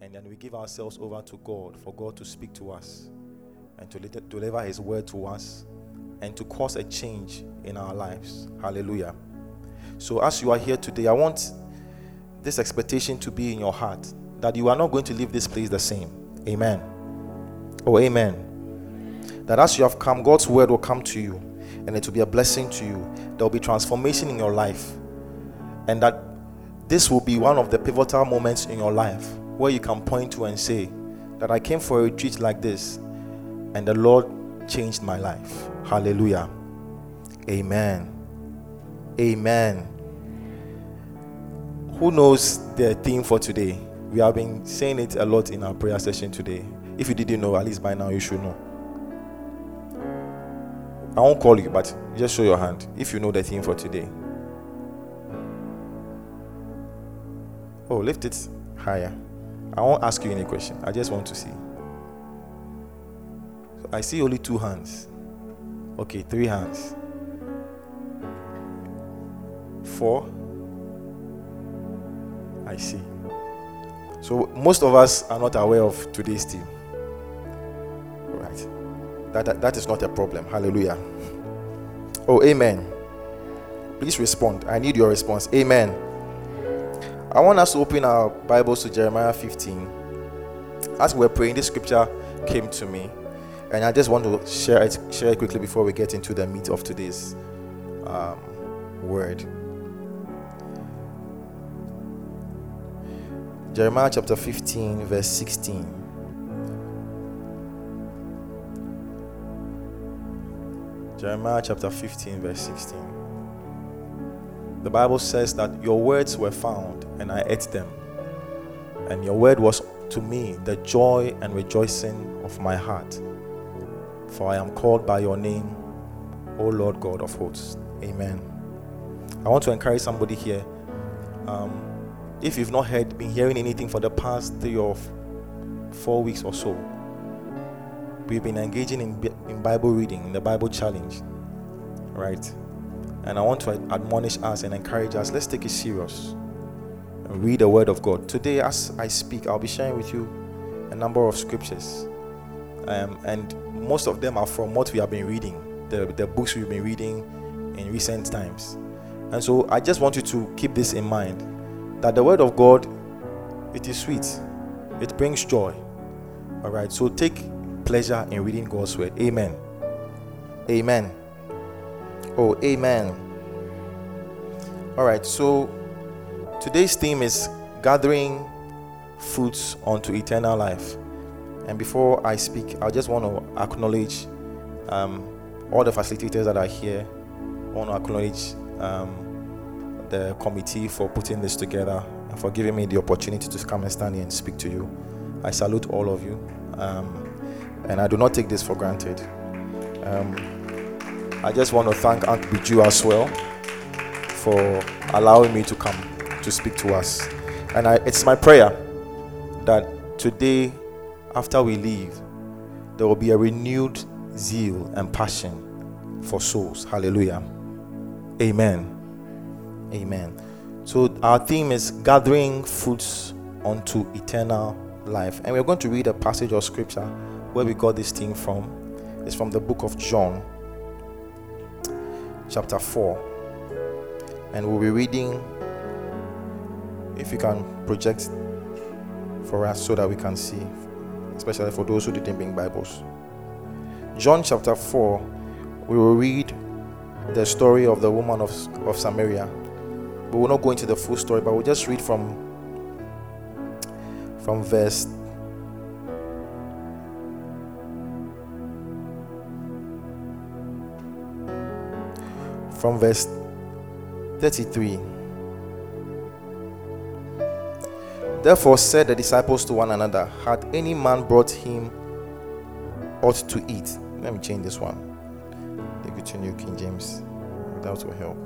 and then we give ourselves over to God for God to speak to us and to deliver His word to us and to cause a change in our lives. Hallelujah. So, as you are here today, I want this expectation to be in your heart that you are not going to leave this place the same. Amen. Oh, amen. That as you have come, God's word will come to you and it will be a blessing to you. There will be transformation in your life. And that this will be one of the pivotal moments in your life where you can point to and say that I came for a retreat like this and the Lord changed my life. Hallelujah. Amen. Amen. Who knows the theme for today? We have been saying it a lot in our prayer session today. If you didn't know, at least by now you should know. I won't call you, but just show your hand if you know the theme for today. Oh, lift it higher. I won't ask you any question. I just want to see. So I see only two hands. Okay, three hands. Four. I see. So most of us are not aware of today's theme. Right. That, that, that is not a problem. Hallelujah. Oh, amen. Please respond. I need your response. Amen. I want us to open our Bibles to Jeremiah 15. As we were praying, this scripture came to me, and I just want to share it, share it quickly before we get into the meat of today's um, word. Jeremiah chapter 15, verse 16. Jeremiah chapter 15, verse 16. The Bible says that your words were found, and I ate them. And your word was to me the joy and rejoicing of my heart. For I am called by your name, O Lord God of hosts. Amen. I want to encourage somebody here. Um, if you've not heard, been hearing anything for the past three or four weeks or so, we've been engaging in, in Bible reading, in the Bible challenge, right? And I want to admonish us and encourage us. Let's take it serious and read the Word of God. Today, as I speak, I'll be sharing with you a number of scriptures, um, and most of them are from what we have been reading, the the books we've been reading in recent times. And so, I just want you to keep this in mind that the word of God it is sweet. It brings joy. All right. So take pleasure in reading God's word. Amen. Amen. Oh, amen. All right. So today's theme is gathering fruits unto eternal life. And before I speak, I just want to acknowledge um, all the facilitators that are here. I want to acknowledge um, the committee for putting this together and for giving me the opportunity to come and stand here and speak to you. I salute all of you. Um, and I do not take this for granted. Um, I just want to thank Aunt Biju as well for allowing me to come to speak to us. And I, it's my prayer that today, after we leave, there will be a renewed zeal and passion for souls. Hallelujah. Amen. Amen. So our theme is gathering fruits unto eternal life. And we're going to read a passage of scripture where we got this theme from. It's from the book of John, chapter 4. And we'll be reading, if you can project for us so that we can see, especially for those who didn't bring Bibles. John chapter 4, we will read the story of the woman of, of Samaria we will not go into the full story, but we'll just read from from verse from verse 33. Therefore said the disciples to one another, Had any man brought him ought to eat? Let me change this one. Take it to New King James. That will help.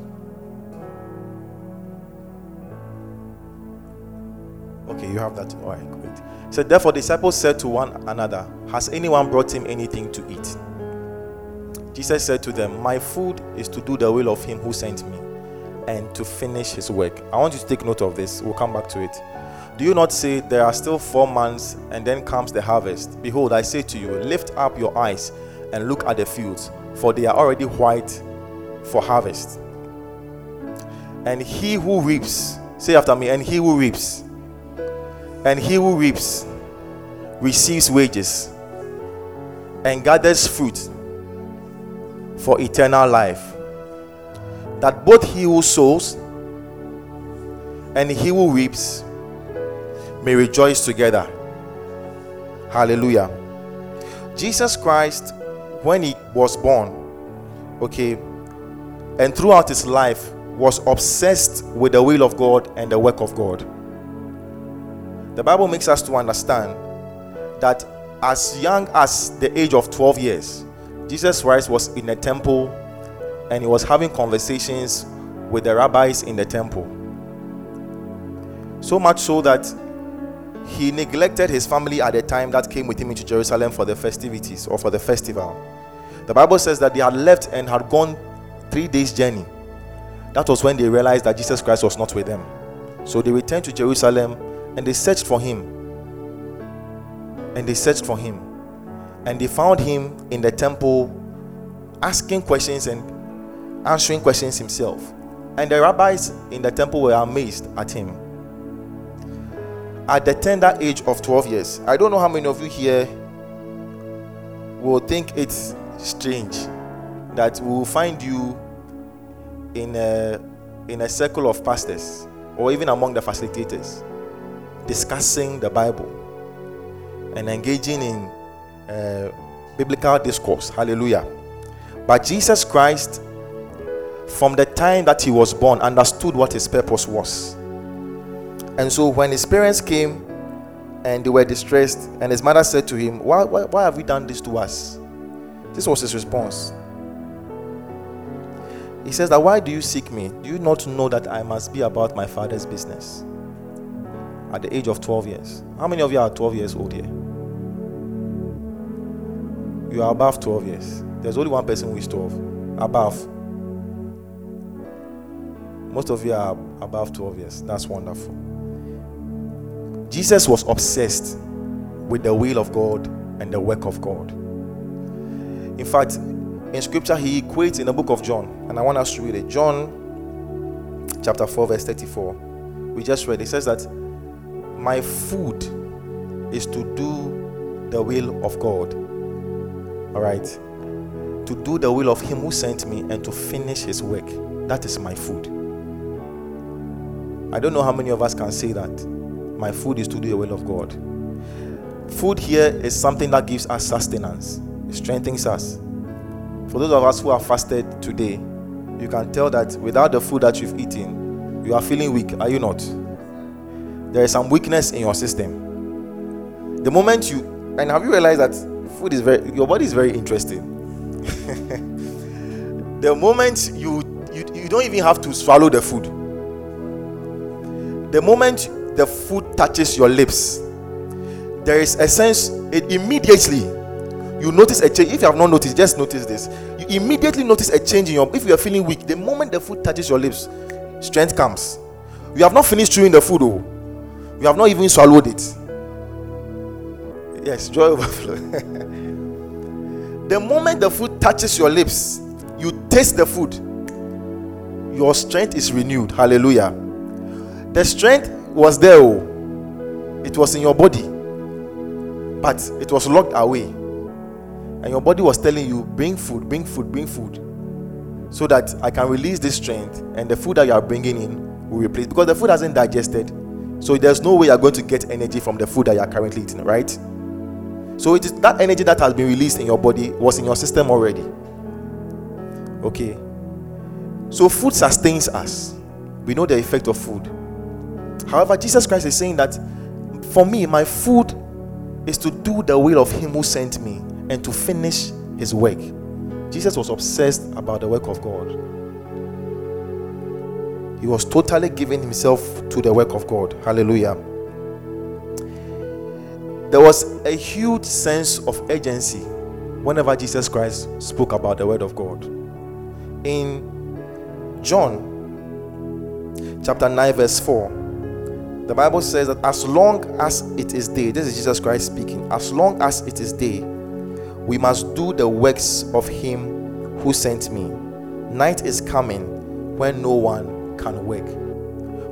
Okay, you have that. All right, great. So therefore, disciples said to one another, Has anyone brought him anything to eat? Jesus said to them, My food is to do the will of him who sent me and to finish his work. I want you to take note of this. We'll come back to it. Do you not say, There are still four months, and then comes the harvest? Behold, I say to you, Lift up your eyes and look at the fields, for they are already white for harvest. And he who reaps, say after me, and he who reaps, and he who reaps receives wages and gathers fruit for eternal life. That both he who sows and he who reaps may rejoice together. Hallelujah. Jesus Christ, when he was born, okay, and throughout his life, was obsessed with the will of God and the work of God. The Bible makes us to understand that as young as the age of 12 years, Jesus Christ was in the temple and he was having conversations with the rabbis in the temple. So much so that he neglected his family at the time that came with him into Jerusalem for the festivities or for the festival. The Bible says that they had left and had gone three days' journey. That was when they realized that Jesus Christ was not with them. So they returned to Jerusalem and they searched for him. And they searched for him. And they found him in the temple asking questions and answering questions himself. And the rabbis in the temple were amazed at him. At the tender age of 12 years, I don't know how many of you here will think it's strange that we will find you in a in a circle of pastors or even among the facilitators discussing the Bible and engaging in uh, biblical discourse. Hallelujah. But Jesus Christ, from the time that he was born, understood what his purpose was. And so when his parents came and they were distressed, and his mother said to him, Why, why, why have you done this to us? This was his response. He says that why do you seek me? Do you not know that I must be about my father's business? At the age of 12 years. How many of you are 12 years old here? You are above 12 years. There's only one person who is 12. Above. Most of you are above 12 years. That's wonderful. Jesus was obsessed with the will of God and the work of God. In fact, in scripture, he equates in the book of John, and I want us to read it. John chapter 4, verse 34. We just read it says that my food is to do the will of God. All right. To do the will of Him who sent me and to finish His work. That is my food. I don't know how many of us can say that. My food is to do the will of God. Food here is something that gives us sustenance, it strengthens us. For those of us who are fasted today, you can tell that without the food that you've eaten, you are feeling weak, are you not? There is some weakness in your system. The moment you and have you realized that food is very your body is very interesting. the moment you, you you don't even have to swallow the food. The moment the food touches your lips, there is a sense it immediately you notice a change. If you have not noticed, just notice this. You immediately notice a change in your if you are feeling weak, the moment the food touches your lips, strength comes. You have not finished chewing the food, oh. You have not even swallowed it. Yes, joy overflow. the moment the food touches your lips, you taste the food, your strength is renewed. Hallelujah. The strength was there, oh. It was in your body, but it was locked away. And your body was telling you, bring food, bring food, bring food, so that I can release this strength and the food that you are bringing in will replace because the food hasn't digested. So there's no way you're going to get energy from the food that you're currently eating, right? So it is that energy that has been released in your body was in your system already. Okay. So food sustains us. We know the effect of food. However, Jesus Christ is saying that for me, my food is to do the will of Him who sent me and to finish His work. Jesus was obsessed about the work of God. He was totally giving himself to the work of God. Hallelujah. There was a huge sense of urgency whenever Jesus Christ spoke about the word of God. In John chapter 9, verse 4, The Bible says that as long as it is day, this is Jesus Christ speaking, as long as it is day, we must do the works of him who sent me. Night is coming when no one can work.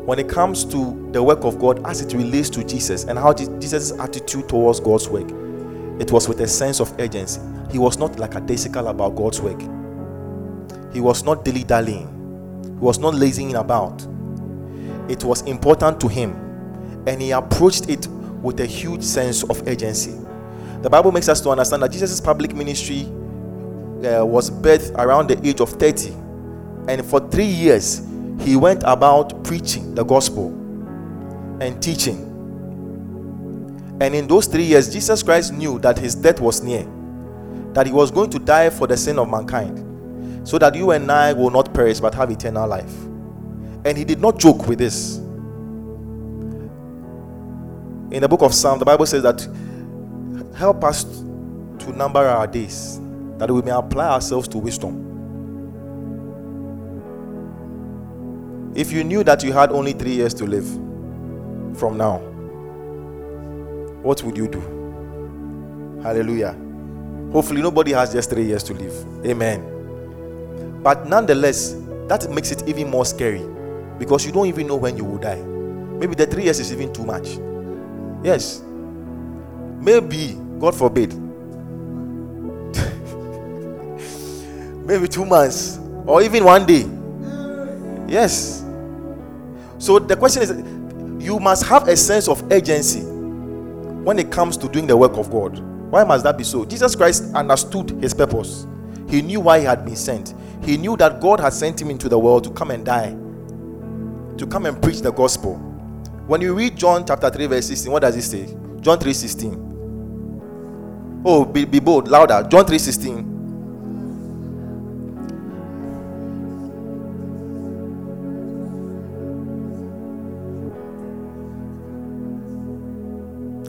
When it comes to the work of God as it relates to Jesus and how Jesus' attitude towards God's work, it was with a sense of urgency. He was not like a daisical about God's work. He was not dilly dallying. He was not lazing about. It was important to him, and he approached it with a huge sense of urgency. The Bible makes us to understand that Jesus' public ministry uh, was birthed around the age of 30, and for three years he went about preaching the gospel and teaching. And in those three years, Jesus Christ knew that his death was near, that he was going to die for the sin of mankind so that you and I will not perish but have eternal life. And he did not joke with this. In the book of Psalms, the Bible says that help us to number our days that we may apply ourselves to wisdom. If you knew that you had only three years to live from now, what would you do? Hallelujah. Hopefully, nobody has just three years to live. Amen. But nonetheless, that makes it even more scary because you don't even know when you will die. Maybe the three years is even too much. Yes. Maybe, God forbid, maybe two months or even one day. Yes. So the question is you must have a sense of urgency when it comes to doing the work of God. Why must that be so? Jesus Christ understood his purpose, he knew why he had been sent. He knew that God had sent him into the world to come and die, to come and preach the gospel. When you read John chapter 3, verse 16, what does it say? John 3 16. Oh, be, be bold, louder. John 3 16.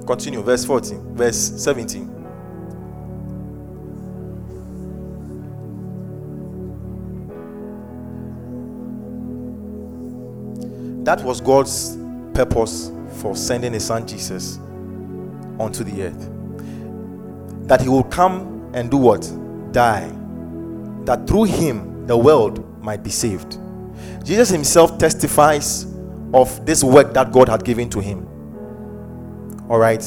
Continue, verse 14, verse 17. That was God's purpose for sending his son Jesus onto the earth. That he will come and do what? Die. That through him the world might be saved. Jesus himself testifies of this work that God had given to him. All right.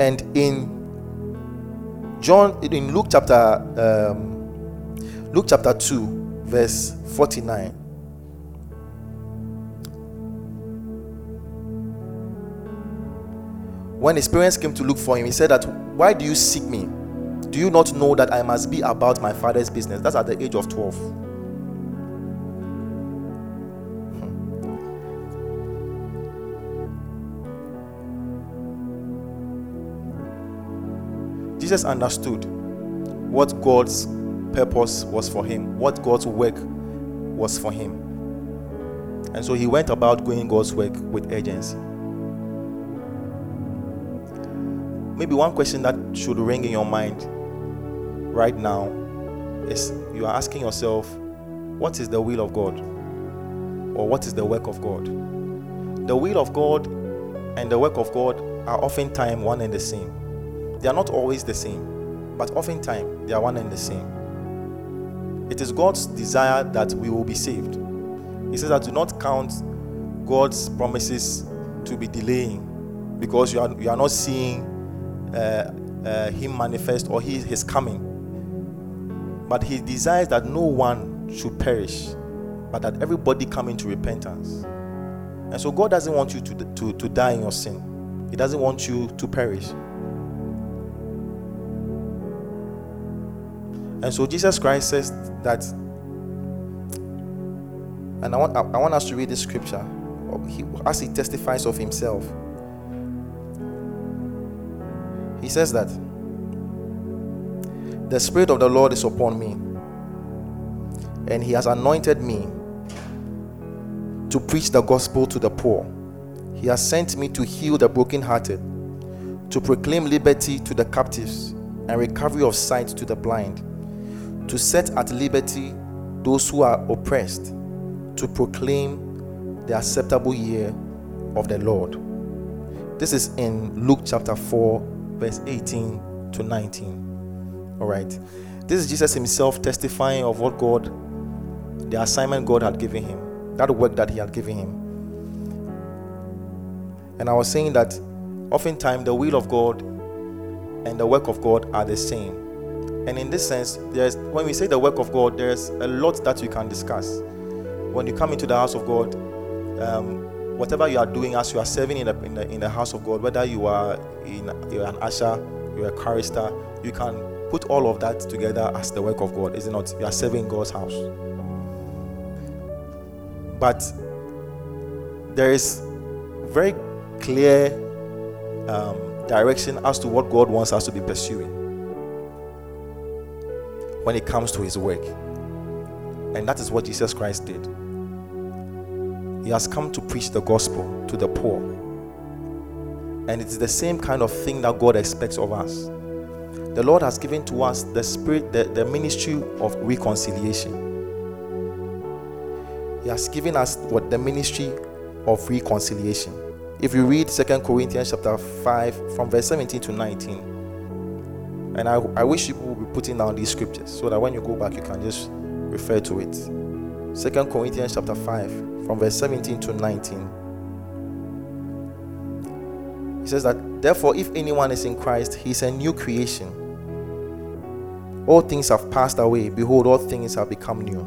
And in John, in Luke chapter, um, Luke chapter 2, verse 49. When his parents came to look for him, he said that, Why do you seek me? Do you not know that I must be about my father's business? That's at the age of 12. Hmm. Jesus understood what God's purpose was for him, what God's work was for him. And so he went about going God's work with urgency. Maybe one question that should ring in your mind right now is you are asking yourself, what is the will of God? Or what is the work of God? The will of God and the work of God are oftentimes one and the same. They are not always the same, but oftentimes they are one and the same. It is God's desire that we will be saved. He says that do not count God's promises to be delaying because you are, you are not seeing uh, uh, him manifest or he, his coming. But he desires that no one should perish, but that everybody come into repentance. And so God doesn't want you to, to, to die in your sin. He doesn't want you to perish. And so Jesus Christ says that, and I want, I want us to read this scripture he, as he testifies of himself. He says that the Spirit of the Lord is upon me, and He has anointed me to preach the gospel to the poor. He has sent me to heal the brokenhearted, to proclaim liberty to the captives and recovery of sight to the blind, to set at liberty those who are oppressed, to proclaim the acceptable year of the Lord. This is in Luke chapter 4, verse 18 to 19. All right. This is Jesus himself testifying of what God, the assignment God had given him, that work that he had given him. And I was saying that oftentimes the will of God and the work of God are the same. And in this sense, there's when we say the work of God, there's a lot that we can discuss. When you come into the house of God, um, whatever you are doing as you are serving in the, in the, in the house of God, whether you are in you're an usher, you're a chorister, you can put all of that together as the work of God, is it not? You are serving God's house. But there is very clear um, direction as to what God wants us to be pursuing when it comes to His work. And that is what Jesus Christ did. He has come to preach the gospel to the poor. And it's the same kind of thing that God expects of us. The Lord has given to us the spirit, the, the ministry of reconciliation. He has given us what the ministry of reconciliation. If you read Second Corinthians chapter 5 from verse 17 to 19, and I, I wish people would be putting down these scriptures so that when you go back you can just refer to it. Second Corinthians chapter 5 from verse 17 to 19. He says that therefore if anyone is in Christ, he is a new creation. All things have passed away, behold, all things have become new.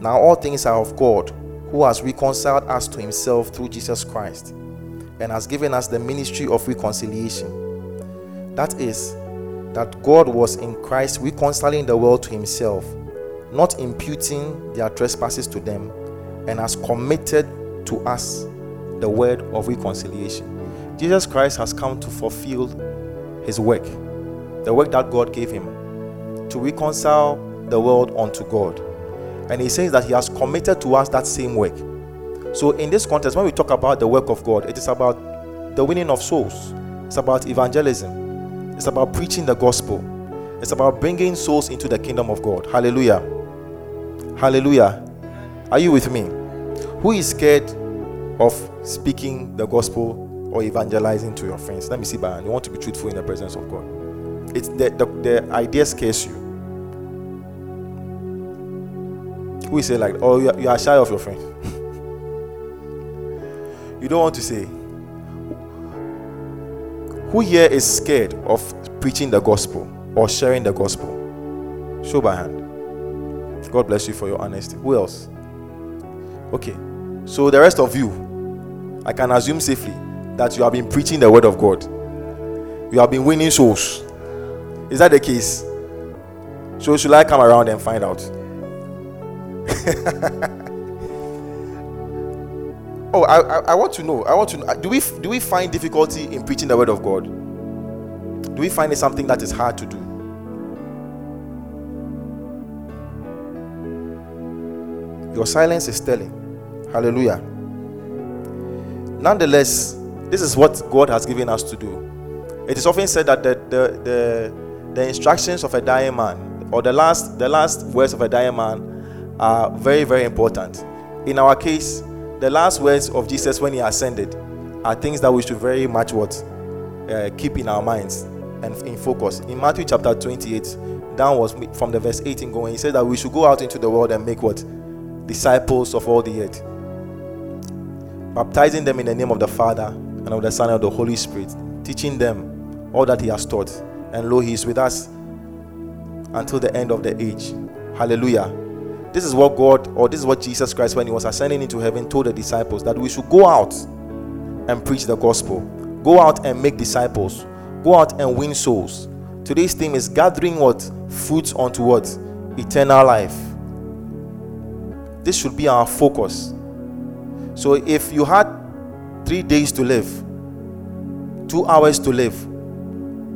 Now all things are of God who has reconciled us to himself through Jesus Christ and has given us the ministry of reconciliation. That is, that God was in Christ reconciling the world to himself, not imputing their trespasses to them, and has committed to us the word of reconciliation. Jesus Christ has come to fulfill his work, the work that God gave him, to reconcile the world unto God. And he says that he has committed to us that same work. So, in this context, when we talk about the work of God, it is about the winning of souls, it's about evangelism, it's about preaching the gospel, it's about bringing souls into the kingdom of God. Hallelujah. Hallelujah. Are you with me? Who is scared of speaking the gospel or evangelizing to your friends? Let me see, Bayan. You want to be truthful in the presence of God. It's the, the, the idea scares you. We say like, oh, you are, you are shy of your friend. you don't want to say. Who here is scared of preaching the gospel or sharing the gospel? Show by hand. God bless you for your honesty. Who else? Okay. So the rest of you, I can assume safely that you have been preaching the word of God. You have been winning souls. Is that the case? So should I come around and find out? oh, I, I, I, want to know. I want to know. Do we do we find difficulty in preaching the word of God? Do we find it something that is hard to do? Your silence is telling. Hallelujah. Nonetheless, this is what God has given us to do. It is often said that the, the, the, the instructions of a dying man, or the last, the last words of a dying man, are very, very important. In our case, the last words of Jesus when he ascended are things that we should very much what uh, keep in our minds and in focus. In Matthew chapter 28, down was from the verse 18 going, he said that we should go out into the world and make what? Disciples of all the earth. Baptizing them in the name of the Father and of the Son and of the Holy Spirit, teaching them all that he has taught. And lo, he is with us until the end of the age. Hallelujah. This is what God, or this is what Jesus Christ, when he was ascending into heaven, told the disciples that we should go out and preach the gospel, go out and make disciples, go out and win souls. Today's theme is gathering what? Fruits unto what? Eternal life. This should be our focus. So if you had three days to live, two hours to live,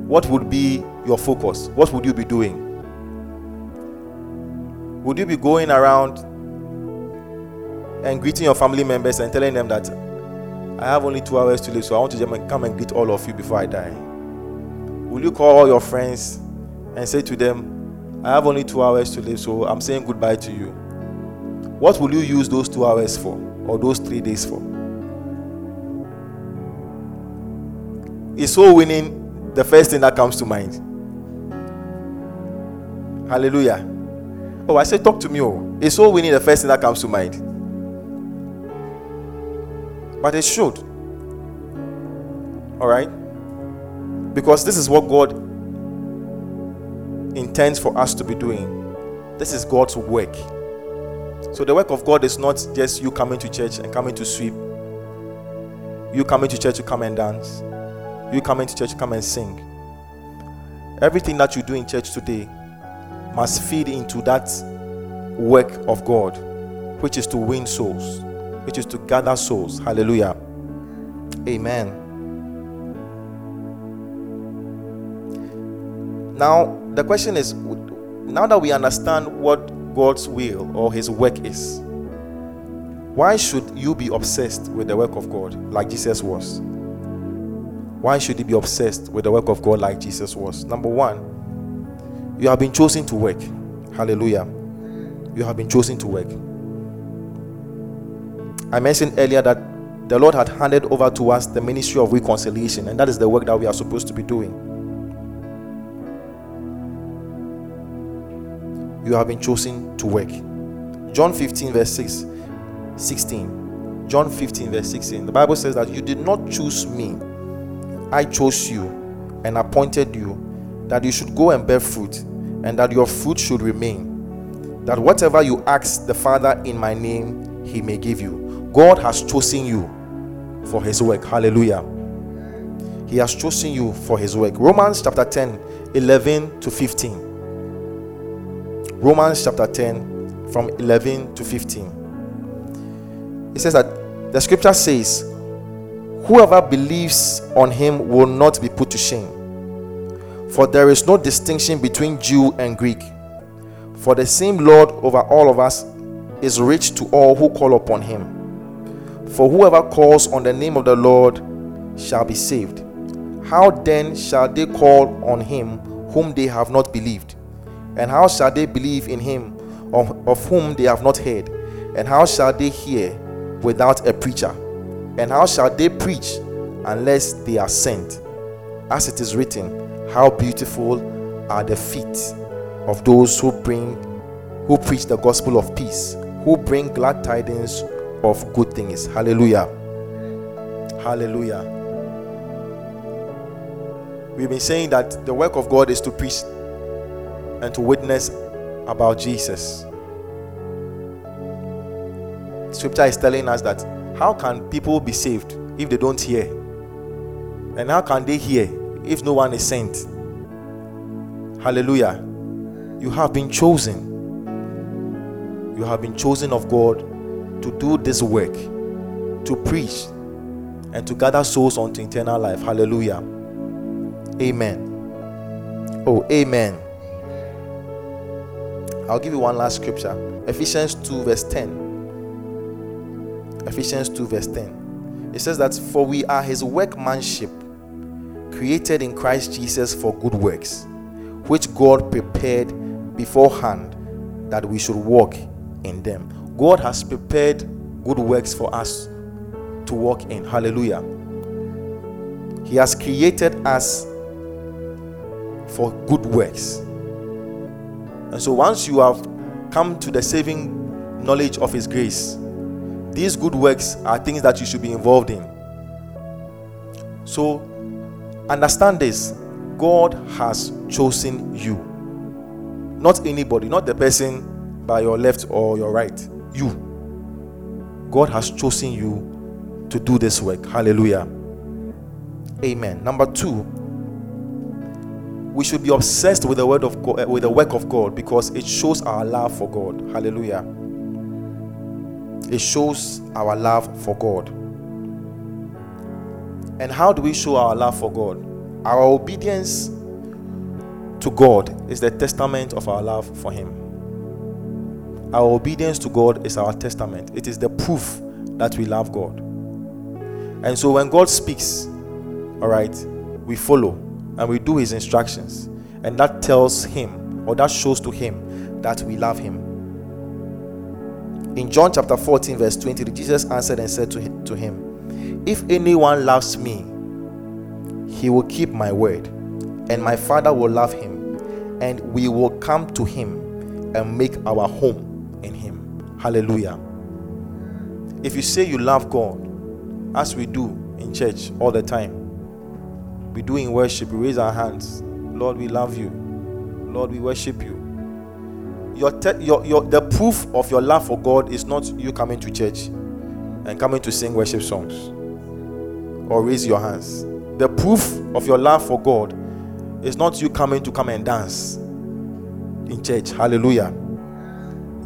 what would be your focus? What would you be doing? Would you be going around and greeting your family members and telling them that I have only two hours to live, so I want to come and greet all of you before I die? Will you call all your friends and say to them, I have only two hours to live, so I'm saying goodbye to you? What will you use those two hours for or those three days for? is soul winning the first thing that comes to mind? Hallelujah. Oh, I said, talk to me. Oh, is soul winning the first thing that comes to mind? But it should. All right? Because this is what God intends for us to be doing. This is God's work. So the work of God is not just you coming to church and coming to sweep. You coming to church to come and dance. You coming to church to come and sing. Everything that you do in church today must feed into that work of God, which is to win souls, which is to gather souls. Hallelujah. Amen. Now, the question is now that we understand what God's will or His work is, why should you be obsessed with the work of God like Jesus was? Why should you be obsessed with the work of God like Jesus was? Number one, you have been chosen to work. Hallelujah. You have been chosen to work. I mentioned earlier that the Lord had handed over to us the ministry of reconciliation, and that is the work that we are supposed to be doing. You have been chosen to work. John 15, verse 6, 16. John 15, verse 16. The Bible says that you did not choose me, I chose you and appointed you that you should go and bear fruit, and that your fruit should remain. That whatever you ask the Father in my name, he may give you. God has chosen you for his work. Hallelujah. He has chosen you for his work. Romans chapter 10, 11 to 15. Romans chapter 10, from 11 to 15. It says that the scripture says, Whoever believes on him will not be put to shame. For there is no distinction between Jew and Greek. For the same Lord over all of us is rich to all who call upon him. For whoever calls on the name of the Lord shall be saved. How then shall they call on him whom they have not believed? And how shall they believe in him of, of whom they have not heard? And how shall they hear without a preacher? And how shall they preach unless they are sent? As it is written, how beautiful are the feet of those who bring who preach the gospel of peace, who bring glad tidings of good things. Hallelujah. Hallelujah. We've been saying that the work of God is to preach and to witness about Jesus. Scripture is telling us that how can people be saved if they don't hear? And how can they hear if no one is sent? Hallelujah. You have been chosen. You have been chosen of God to do this work, to preach, and to gather souls unto eternal life. Hallelujah. Amen. Oh, amen. I'll give you one last scripture Ephesians 2, verse 10. Ephesians 2, verse 10. It says that, For we are his workmanship, created in Christ Jesus for good works, which God prepared beforehand that we should walk in them. God has prepared good works for us to walk in. Hallelujah. He has created us for good works. And so once you have come to the saving knowledge of His grace, these good works are things that you should be involved in. So understand this God has chosen you. Not anybody, not the person by your left or your right. You. God has chosen you to do this work. Hallelujah. Amen. Number two, we should be obsessed with the word of God, eh, with the work of God because it shows our love for God. Hallelujah. It shows our love for God. And how do we show our love for God? Our obedience to God is the testament of our love for Him. Our obedience to God is our testament, it is the proof that we love God. And so when God speaks, all right, we follow and we do his instructions. And that tells him, or that shows to him, that we love him. In John chapter 14, verse 20, Jesus answered and said to him, If anyone loves me, he will keep my word, and my Father will love him, and we will come to him and make our home in him. Hallelujah. If you say you love God, as we do in church all the time, we do in worship, we raise our hands. Lord, we love you. Lord, we worship you. Your, te- your, your, the proof of your love for God is not you coming to church and coming to sing worship songs or raise your hands. The proof of your love for God is not you coming to come and dance in church. Hallelujah.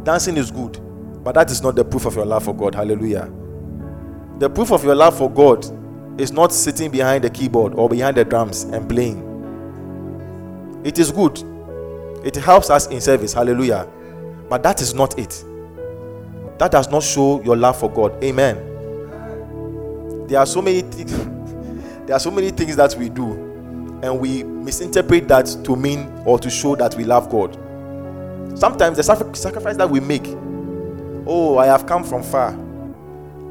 Dancing is good, but that is not the proof of your love for God. Hallelujah. The proof of your love for God is not sitting behind the keyboard or behind the drums and playing. It is good. It helps us in service. Hallelujah. But that is not it. That does not show your love for God. Amen. There are so many things there are so many things that we do and we misinterpret that to mean or to show that we love God. Sometimes the sacrifice that we make, oh, I have come from far.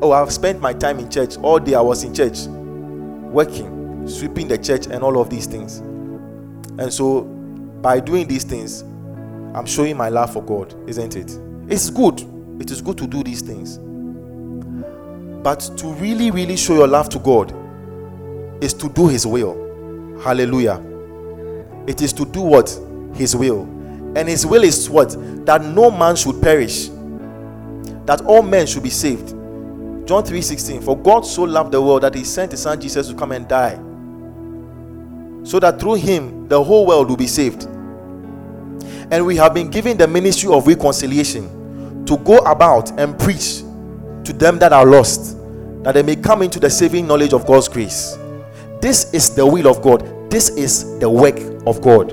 Oh, I've spent my time in church. All day I was in church, working, sweeping the church, and all of these things. And so, by doing these things, I'm showing my love for God, isn't it? It's good. It is good to do these things. But to really, really show your love to God is to do His will. Hallelujah. It is to do what? His will. And His will is what? That no man should perish, that all men should be saved. John 3:16 For God so loved the world that he sent his son Jesus to come and die so that through him the whole world will be saved. And we have been given the ministry of reconciliation to go about and preach to them that are lost that they may come into the saving knowledge of God's grace. This is the will of God. This is the work of God.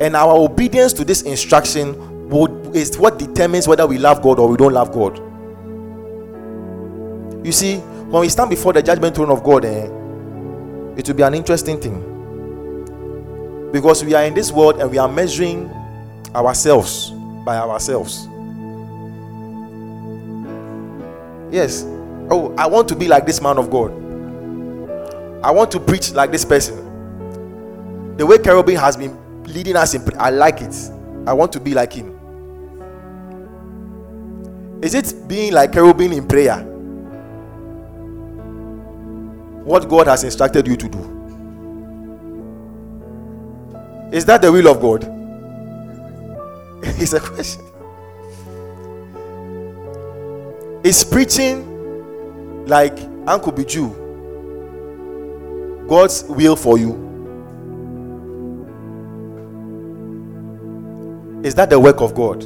And our obedience to this instruction is what determines whether we love God or we don't love God. You see, when we stand before the judgment throne of God, eh, it will be an interesting thing. Because we are in this world and we are measuring ourselves by ourselves. Yes. Oh, I want to be like this man of God. I want to preach like this person. The way Cherubim has been leading us in I like it. I want to be like him. Is it being like Cherubim in prayer? What God has instructed you to do? Is that the will of God? it's a question. Is preaching like Uncle Biju God's will for you? Is that the work of God?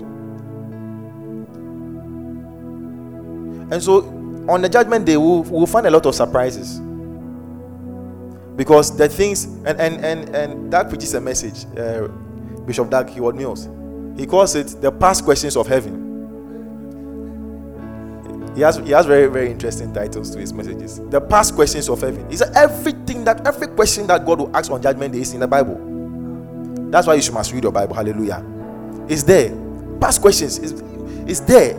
And so on the judgment day, we'll, we'll find a lot of surprises because the things and and and and that preaches a message uh, bishop Dag Heward-Mills. He calls it the past questions of heaven. He has he has very very interesting titles to his messages. The past questions of heaven. He said everything that every question that god will ask on judgment day is in the bible. That's why you should must read your bible. Hallelujah. It's there. Past questions is is there.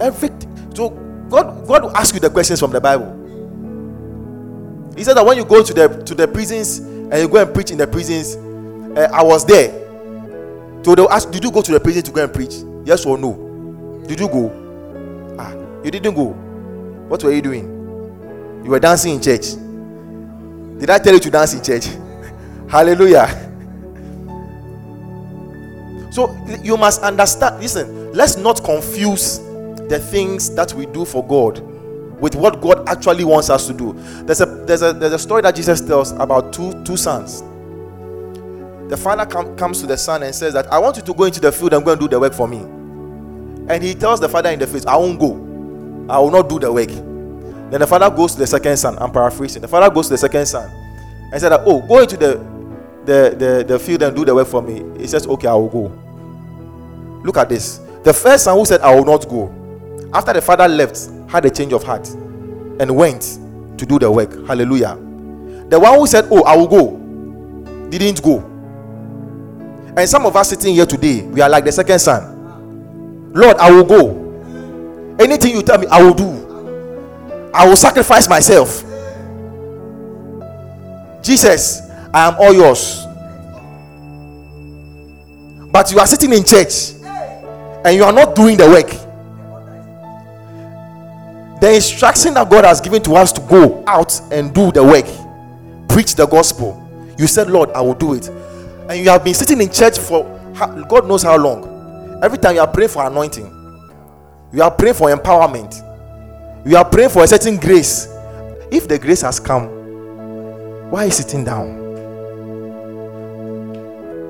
Everything. So god god will ask you the questions from the bible he said that when you go to the to the prisons and you go and preach in the prisons, uh, I was there. So they'll ask, Did you go to the prison to go and preach? Yes or no? Did you go? Ah, you didn't go. What were you doing? You were dancing in church. Did I tell you to dance in church? Hallelujah. So you must understand. Listen, let's not confuse the things that we do for God with what God actually wants us to do. There's a there's a there's a story that Jesus tells about two two sons. The father com- comes to the son and says that I want you to go into the field and go and do the work for me. And he tells the father in the face, I won't go. I will not do the work. Then the father goes to the second son. I'm paraphrasing. The father goes to the second son and said, Oh, go into the the, the, the field and do the work for me. He says, Okay, I will go. Look at this. The first son who said, I will not go. After the father left, had a change of heart and went to do the work. Hallelujah. The one who said, Oh, I will go, didn't go. And some of us sitting here today, we are like the second son. Lord, I will go. Anything you tell me, I will do. I will sacrifice myself. Jesus, I am all yours. But you are sitting in church and you are not doing the work. The instruction that God has given to us to go out and do the work, preach the gospel. You said, Lord, I will do it. And you have been sitting in church for God knows how long. Every time you are praying for anointing, you are praying for empowerment, you are praying for a certain grace. If the grace has come, why are you sitting down?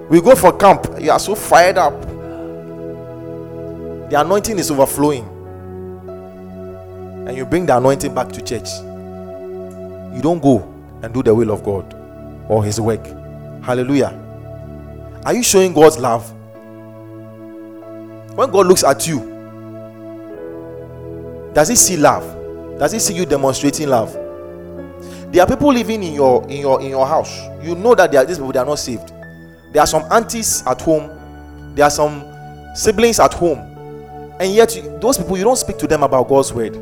We go for camp, you are so fired up. The anointing is overflowing. And you bring the anointing back to church. You don't go and do the will of God or His work. Hallelujah. Are you showing God's love? When God looks at you, does He see love? Does He see you demonstrating love? There are people living in your in your in your house. You know that are these people they are not saved. There are some aunties at home. There are some siblings at home, and yet those people you don't speak to them about God's word.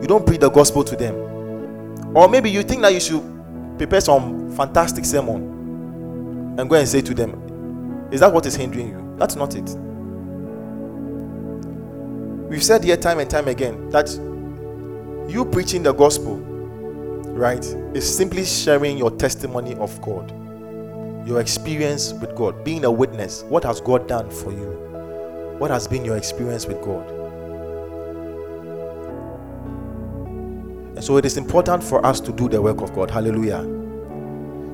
You don't preach the gospel to them, or maybe you think that you should prepare some fantastic sermon and go and say to them, Is that what is hindering you? That's not it. We've said here time and time again that you preaching the gospel, right, is simply sharing your testimony of God, your experience with God, being a witness. What has God done for you? What has been your experience with God? And so it is important for us to do the work of God. Hallelujah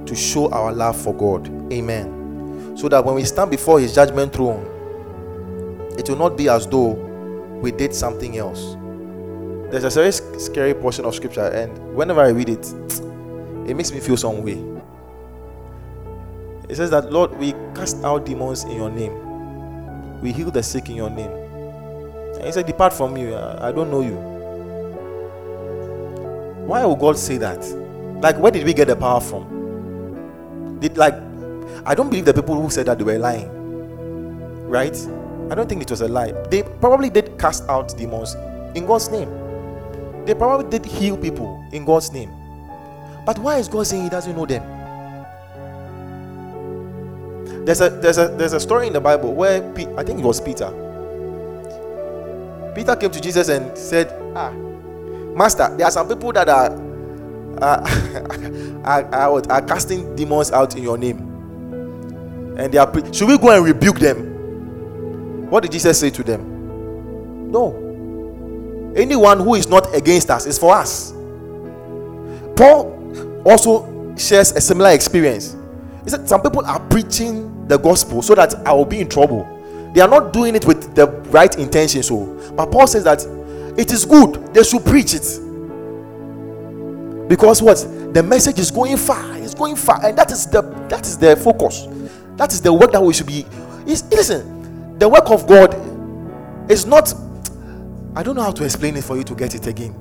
to show our love for God. Amen. So that when we stand before His judgment throne, it will not be as though we did something else. There's a very scary portion of scripture, and whenever I read it, it makes me feel some way. It says that, Lord, we cast out demons in your name, we heal the sick in your name. And He said, Depart from me, uh, I don't know you. Why would God say that? Like, where did we get the power from? Did like I don't believe the people who said that they were lying. Right? I don't think it was a lie. They probably did cast out demons in God's name. They probably did heal people in God's name. But why is God saying he doesn't know them? There's a there's a there's a story in the Bible where Pe- I think it was Peter. Peter came to Jesus and said, "Ah, Master, there are some people that are are, are, are, are casting demons out in your name. And they are pre- should we go and rebuke them? What did Jesus say to them? No. Anyone who is not against us is for us. Paul also shares a similar experience. He said some people are preaching the gospel so that I will be in trouble. They are not doing it with the right intention. So, but Paul says that it is good. They should preach it. Because what? The message is going far. It's going far. And that is the that is the focus. That is the work that we should be. Is listen, the work of God is not. I don't know how to explain it for you to get it again.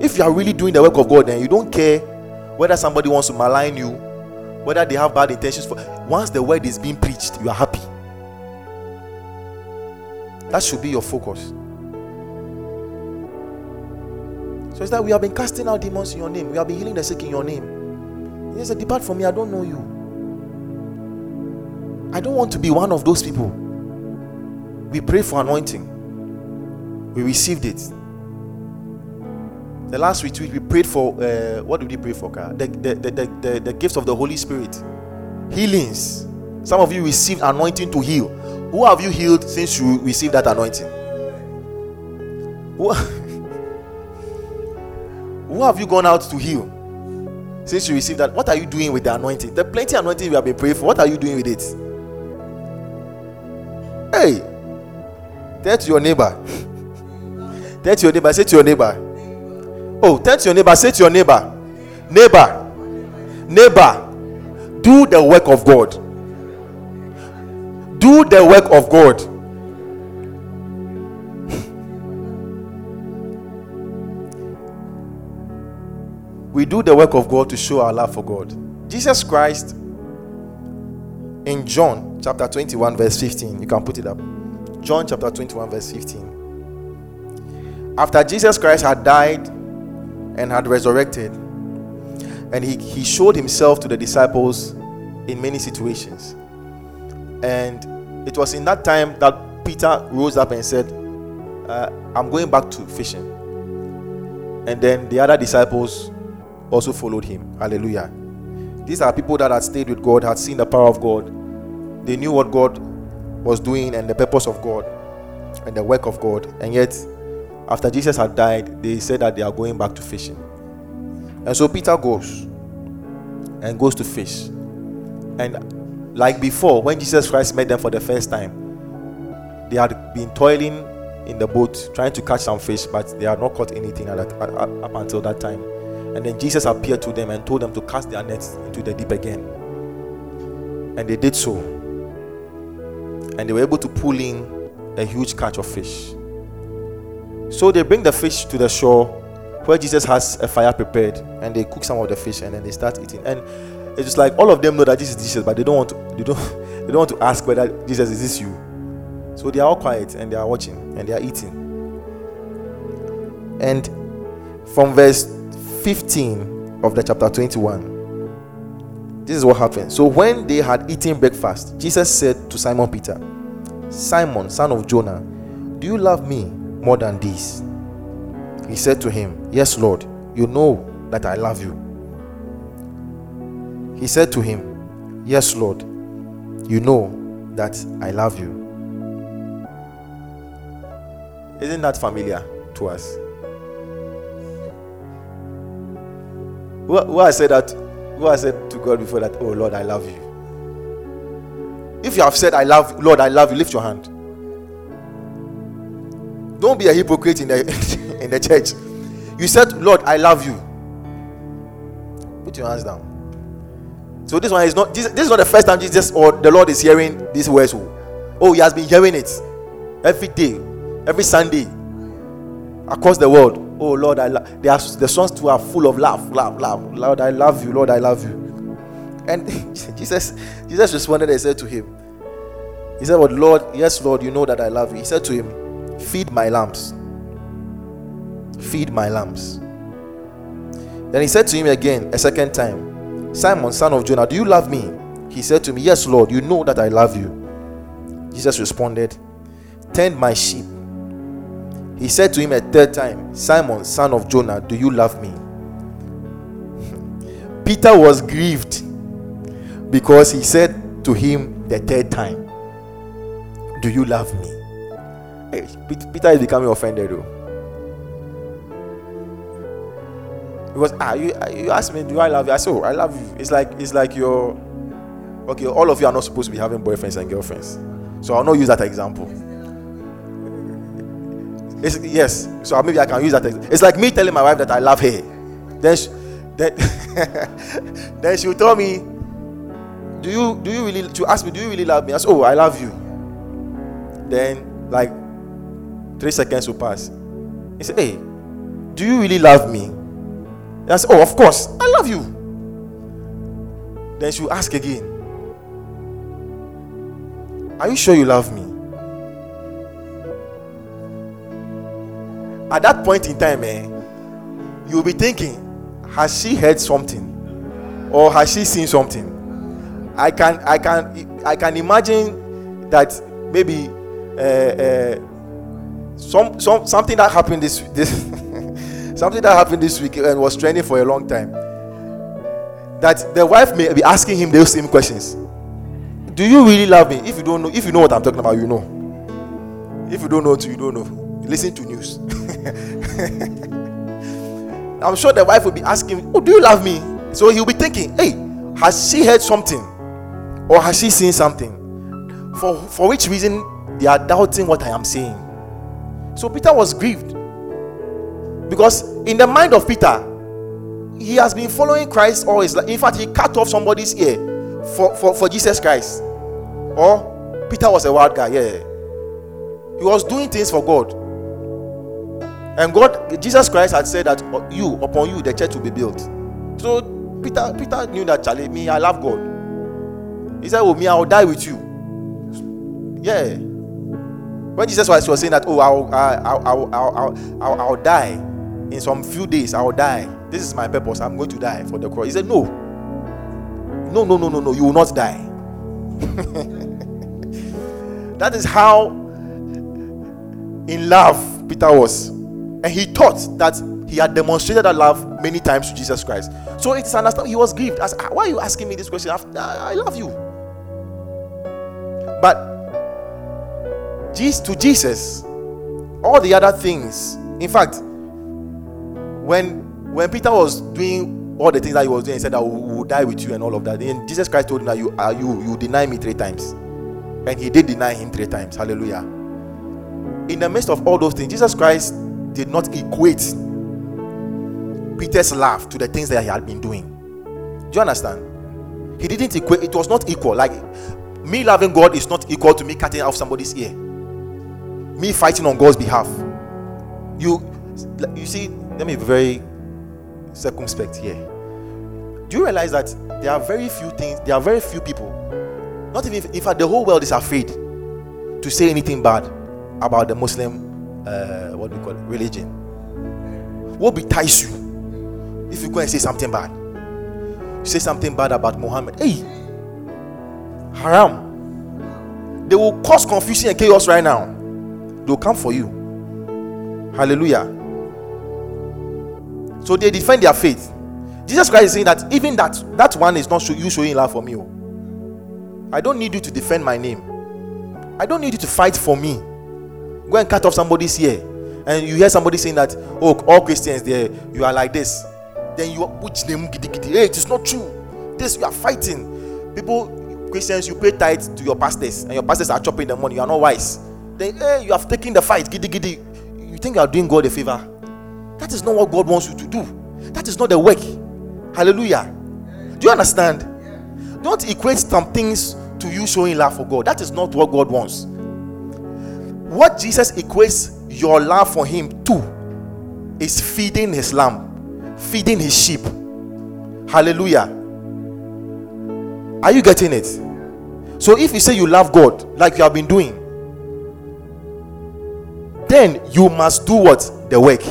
If you are really doing the work of God, then you don't care whether somebody wants to malign you, whether they have bad intentions for once the word is being preached, you are happy. That should be your focus. So it's that we have been casting out demons in your name. We have been healing the sick in your name. He said, Depart from me, I don't know you. I don't want to be one of those people. We pray for anointing. We received it. The last retreat we prayed for uh, what did we pray for? The, the, the, the, the gifts of the Holy Spirit. Healings. Some of you received anointing to heal. Who have you healed since you received that anointing? Who, who have you gone out to heal since you received that? What are you doing with the anointing? The plenty anointing you have been praying for. What are you doing with it? Hey, tell to your neighbor. tell to your neighbor. Say to your neighbor. Oh, tell to your neighbor. Say to your neighbor. Neighbor. Neighbor. Do the work of God do the work of God. we do the work of God to show our love for God. Jesus Christ in John chapter 21, verse 15, you can put it up. John chapter 21, verse 15. After Jesus Christ had died and had resurrected, and he, he showed himself to the disciples in many situations. And was in that time that Peter rose up and said, uh, I'm going back to fishing. And then the other disciples also followed him. Hallelujah. These are people that had stayed with God, had seen the power of God. They knew what God was doing and the purpose of God and the work of God. And yet, after Jesus had died, they said that they are going back to fishing. And so Peter goes and goes to fish. And like before, when Jesus Christ met them for the first time, they had been toiling in the boat trying to catch some fish, but they had not caught anything that, up until that time. And then Jesus appeared to them and told them to cast their nets into the deep again. And they did so. And they were able to pull in a huge catch of fish. So they bring the fish to the shore where Jesus has a fire prepared and they cook some of the fish and then they start eating. And it's just like all of them know that this is Jesus, but they don't want to they don't they don't want to ask whether Jesus is this you. So they are all quiet and they are watching and they are eating. And from verse 15 of the chapter 21, this is what happened. So when they had eaten breakfast, Jesus said to Simon Peter, Simon, son of Jonah, do you love me more than this? He said to him, Yes, Lord, you know that I love you. He said to him, Yes, Lord, you know that I love you. Isn't that familiar to us? Who, who has said that? Who has said to God before that, Oh Lord, I love you? If you have said, I love Lord, I love you, lift your hand. Don't be a hypocrite in the in the church. You said, Lord, I love you. Put your hands down. So this one is not this, this is not the first time Jesus or the Lord is hearing these words. Oh. oh, he has been hearing it every day every Sunday across the world. Oh Lord, I. They are the songs too are full of love, love, love. Lord, I love you. Lord, I love you. And Jesus, Jesus responded and said to him, He said, "But Lord, yes, Lord, you know that I love you." He said to him, "Feed my lambs. Feed my lambs." Then he said to him again a second time, Simon, son of Jonah, do you love me? He said to me, Yes, Lord, you know that I love you. Jesus responded, Tend my sheep. He said to him a third time, Simon, son of Jonah, do you love me? Peter was grieved because he said to him the third time, Do you love me? Hey, Peter is becoming offended though. Because ah, you, you asked me, do I love you? I said, oh, I love you. It's like it's like you're okay. All of you are not supposed to be having boyfriends and girlfriends, so I'll not use that example. It's, yes. So maybe I can use that. It's like me telling my wife that I love her. Then, she, then, then she will tell me, "Do you do you really?" To ask me, "Do you really love me?" I say, "Oh, I love you." Then, like three seconds will pass. He said, "Hey, do you really love me?" I said, "Oh, of course, I love you." Then she will ask again, "Are you sure you love me?" at that point in time, eh, you'll be thinking, has she heard something, or has she seen something? I can, I can, I can imagine that maybe uh, uh, some, some, something that happened this, this something that happened this week and was training for a long time. That the wife may be asking him those same questions. Do you really love me? If you don't know, if you know what I'm talking about, you know. If you don't know, you don't know. Listen to news. I'm sure the wife will be asking, Oh, do you love me? So he'll be thinking, Hey, has she heard something? Or has she seen something? For, for which reason they are doubting what I am saying. So Peter was grieved. Because in the mind of Peter, he has been following Christ all his life. In fact, he cut off somebody's ear for, for, for Jesus Christ. Or Peter was a wild guy, yeah. He was doing things for God. And God, Jesus Christ had said that uh, you, upon you, the church will be built. So Peter, Peter knew that Charlie, me, I love God. He said, Oh, me, I'll die with you. Yeah. When Jesus was, was saying that, oh, I'll, I'll, I'll, I'll, I'll, I'll die in some few days, I'll die. This is my purpose. I'm going to die for the cross. He said, no. No, no, no, no, no. You will not die. that is how in love Peter was. And he thought that he had demonstrated that love many times to Jesus Christ. So it's understand he was grieved. As, why are you asking me this question? I love you. But to Jesus, all the other things, in fact, when when Peter was doing all the things that he was doing, he said, I will, will die with you and all of that. Then Jesus Christ told him that you are you you deny me three times. And he did deny him three times. Hallelujah. In the midst of all those things, Jesus Christ did not equate Peter's love to the things that he had been doing. Do you understand? He didn't equate, it was not equal. Like me loving God is not equal to me cutting off somebody's ear. Me fighting on God's behalf. You you see, let me be very circumspect here. Do you realize that there are very few things, there are very few people, not even if, if the whole world is afraid to say anything bad about the Muslim, uh, what we call it, religion. What betides you if you go and say something bad? You say something bad about Muhammad. Hey, haram. They will cause confusion and chaos right now. They will come for you. Hallelujah. So they defend their faith. Jesus Christ is saying that even that that one is not show, you showing love for me. Oh. I don't need you to defend my name. I don't need you to fight for me. Go and cut off somebody's ear. And you hear somebody saying that, oh, all Christians there, you are like this. Then you which name. Hey, it is not true. This you are fighting. People, Christians, you pay tithe to your pastors, and your pastors are chopping the money. You are not wise. Then hey, you have taken the fight, giddy giddy. You think you are doing God a favor? That is not what God wants you to do. That is not the work. Hallelujah. Do you understand? Don't equate some things to you showing love for God. That is not what God wants. What Jesus equates your love for Him to is feeding His lamb, feeding His sheep. Hallelujah. Are you getting it? So if you say you love God like you have been doing, then you must do what? The work.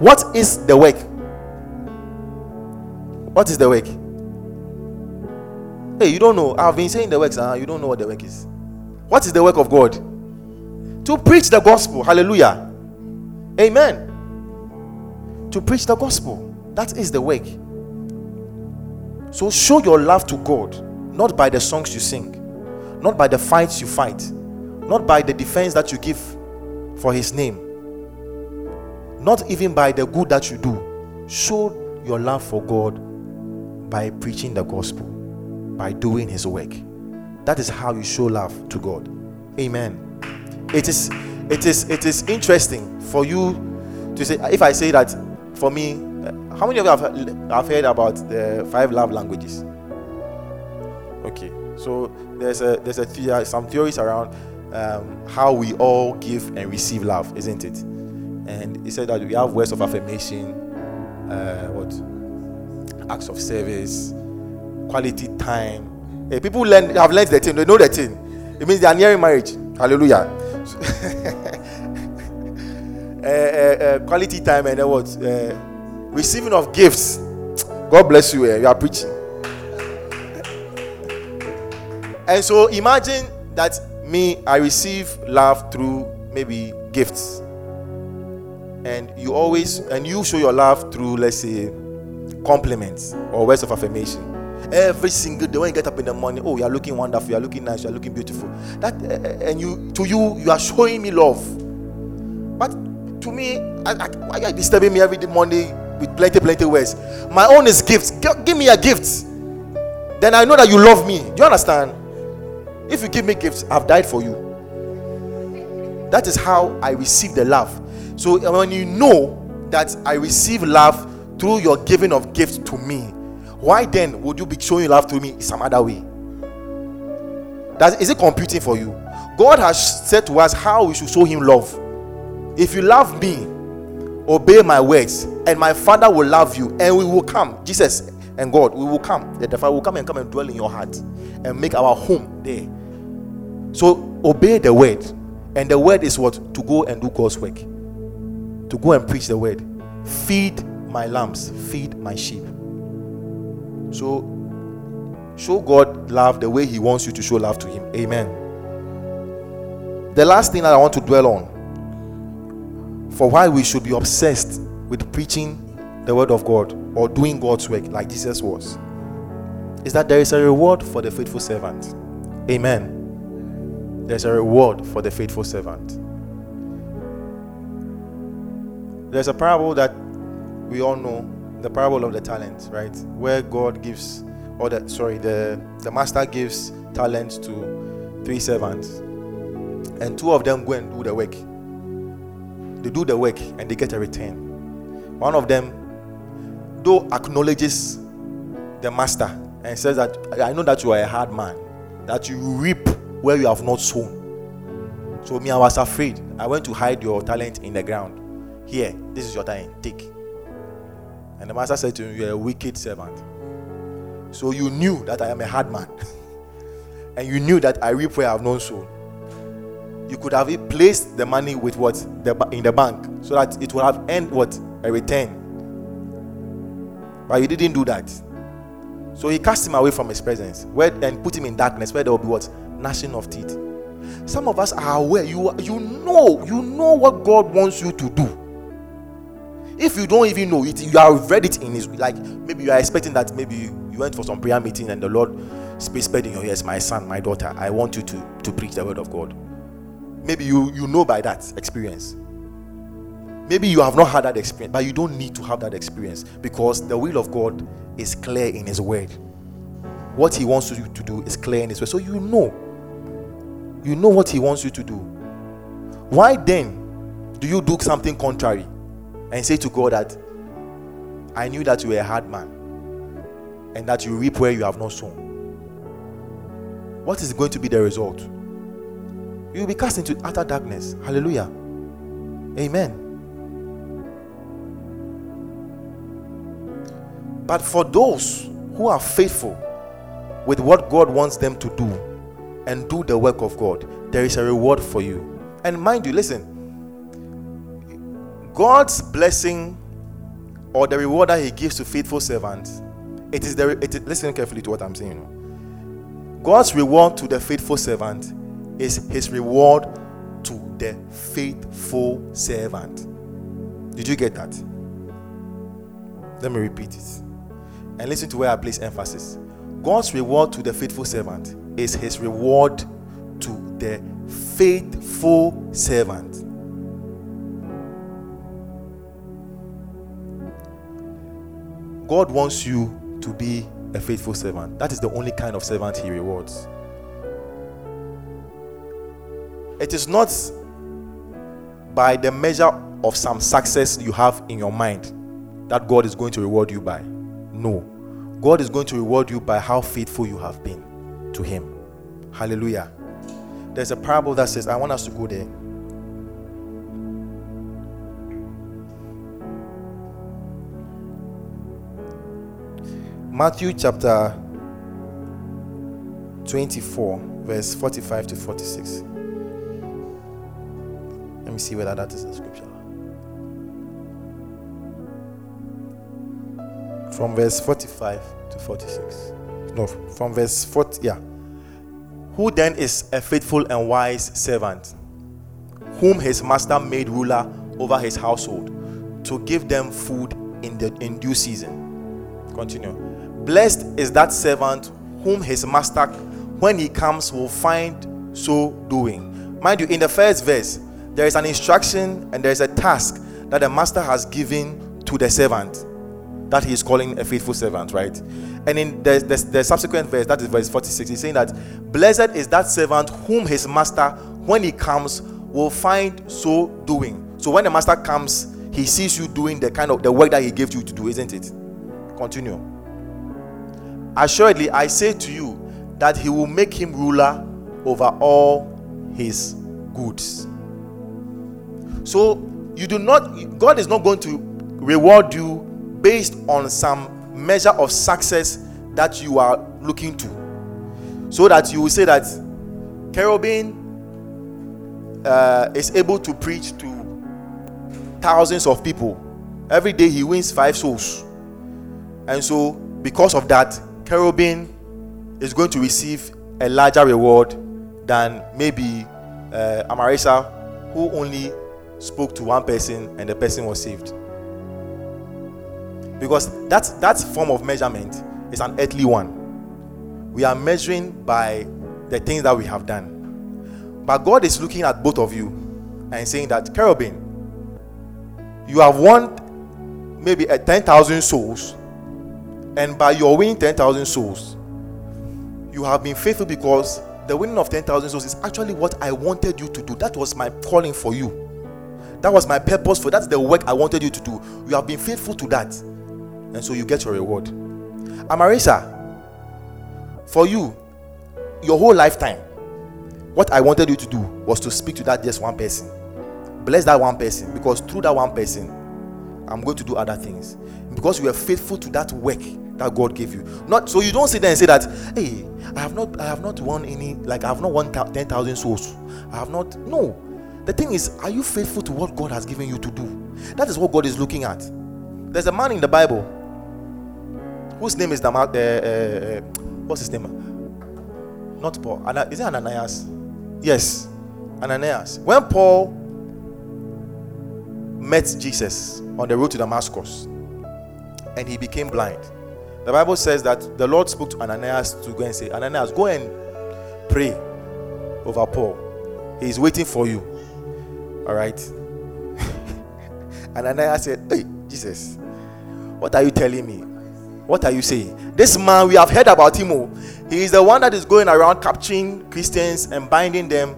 What is the work? What is the work? Hey, you don't know. I've been saying the works, huh? you don't know what the work is. What is the work of God? To preach the gospel. Hallelujah. Amen. To preach the gospel. That is the work. So show your love to God, not by the songs you sing, not by the fights you fight, not by the defense that you give for His name not even by the good that you do. Show your love for God by preaching the gospel, by doing His work. That is how you show love to God. Amen. It is, it is, it is interesting for you to say. If I say that, for me, uh, how many of you have, have heard about the five love languages? Okay, so there's a there's a some theories around um, how we all give and receive love, isn't it? And he said that we have words of affirmation, uh, what acts of service, quality time. Hey, people learn have learned the thing, they know the thing. It means they are nearing marriage. Hallelujah. uh, uh, quality time and what? Receiving of gifts. God bless you. You are preaching. And so imagine that me, I receive love through maybe gifts and you always and you show your love through let's say compliments or words of affirmation. Every single day when you get up in the morning oh you are looking wonderful you are looking nice you are looking beautiful. That uh, and you to you you are showing me love. But to me I, I, why are you disturbing me every morning with plenty plenty words? My own is gifts. Give me a gift then i know that you love me. Do you understand? If you give me gifts i've died for you. That is how i receive the love so when you know that I receive love through your giving of gifts to me, why then would you be showing love to me some other way? That is it computing for you? God has said to us how we should show him love. If you love me, obey my words, and my father will love you, and we will come. Jesus and God, we will come. The Father will come and come and dwell in your heart and make our home there. So obey the word And the word is what? To go and do God's work. To go and preach the word. Feed my lambs, feed my sheep. So show God love the way He wants you to show love to Him. Amen. The last thing that I want to dwell on for why we should be obsessed with preaching the word of God or doing God's work like Jesus was is that there is a reward for the faithful servant. Amen. There's a reward for the faithful servant. There's a parable that we all know, the parable of the talents, right? Where God gives, or the sorry, the the master gives talents to three servants, and two of them go and do the work. They do the work and they get a return. One of them, though, acknowledges the master and says that I know that you are a hard man, that you reap where you have not sown. So me, I was afraid. I went to hide your talent in the ground. Here, this is your time. Take. And the master said to him, You're a wicked servant. So you knew that I am a hard man. and you knew that I reap where I have not sown. You could have placed the money with what the, in the bank so that it would have earned what a return. But you didn't do that. So he cast him away from his presence where, and put him in darkness where there will be what? Gnashing of teeth. Some of us are aware, you, you know, you know what God wants you to do. If you don't even know it, you have read it in his like maybe you are expecting that maybe you, you went for some prayer meeting and the Lord whispered in your ears, My son, my daughter, I want you to, to preach the word of God. Maybe you, you know by that experience. Maybe you have not had that experience, but you don't need to have that experience because the will of God is clear in His Word. What He wants you to do is clear in His Word. So you know. You know what He wants you to do. Why then do you do something contrary and say to God that I knew that you were a hard man and that you reap where you have not sown? What is going to be the result? You will be cast into utter darkness. Hallelujah. Amen. But for those who are faithful with what God wants them to do and do the work of God, there is a reward for you. And mind you, listen, God's blessing or the reward that He gives to faithful servants, it is the it is, listen carefully to what I'm saying. God's reward to the faithful servant is His reward to the faithful servant. Did you get that? Let me repeat it. And listen to where I place emphasis. God's reward to the faithful servant is his reward to the faithful servant. God wants you to be a faithful servant. That is the only kind of servant he rewards. It is not by the measure of some success you have in your mind that God is going to reward you by. No. God is going to reward you by how faithful you have been to Him. Hallelujah. There's a parable that says, I want us to go there. Matthew chapter 24, verse 45 to 46. Let me see whether that is a scripture. from verse 45 to 46. No, from verse 40. Yeah. Who then is a faithful and wise servant, whom his master made ruler over his household, to give them food in the in due season? Continue. Blessed is that servant whom his master, when he comes, will find so doing. Mind you, in the first verse, there is an instruction and there is a task that the master has given to the servant that he is calling a faithful servant, right? And in the, the, the, subsequent verse, that is verse 46, he's saying that blessed is that servant whom his master, when he comes, will find so doing. So when the master comes, he sees you doing the kind of the work that he gave you to do, isn't it? Continue. Assuredly, I say to you that he will make him ruler over all his goods. So you do not, God is not going to reward you based on some measure of success that you are looking to. So that you will say that cherubim uh, is able to preach to thousands of people. Every day he wins five souls. And so, because of that, cherubim is going to receive a larger reward than maybe uh, Amarisa, who only spoke to one person and the person was saved. Because that, that form of measurement is an earthly one. We are measuring by the things that we have done. But God is looking at both of you and saying that, cherubim, you have won maybe a 10,000 souls, and by your winning 10,000 souls, you have been faithful because the winning of 10,000 souls is actually what I wanted you to do. That was my calling for you. That was my purpose for that's the work I wanted you to do. You have been faithful to that. And so you get your reward. Amarisa, for you, your whole lifetime, what I wanted you to do was to speak to that just one person. Bless that one person because through that one person, I'm going to do other things. Because you were faithful to that work that God gave you. Not so you don't sit there and say that, hey, I have not I have not won any like I have not won ten thousand souls. I have not no. The thing is, are you faithful to what God has given you to do? That is what God is looking at. There's a man in the Bible whose name is. Uh, uh, what's his name? Not Paul. Is it Ananias? Yes, Ananias. When Paul met Jesus on the road to Damascus and he became blind, the Bible says that the Lord spoke to Ananias to go and say, Ananias, go and pray over Paul. He is waiting for you. All right. Ananias said, Hey, Jesus, what are you telling me? What are you saying? This man, we have heard about him. Oh. He is the one that is going around capturing Christians and binding them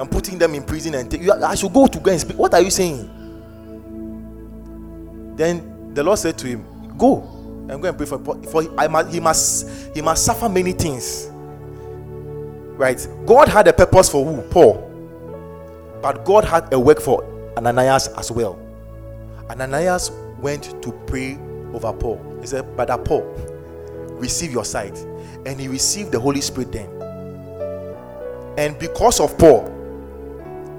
and putting them in prison. And take, I should go to go and speak. What are you saying? Then the Lord said to him, Go and go and pray for, for must, he must he must suffer many things. Right? God had a purpose for who? Paul. But God had a work for Ananias as well. Ananias went to pray over Paul. He said, Brother Paul, receive your sight. And he received the Holy Spirit then. And because of Paul,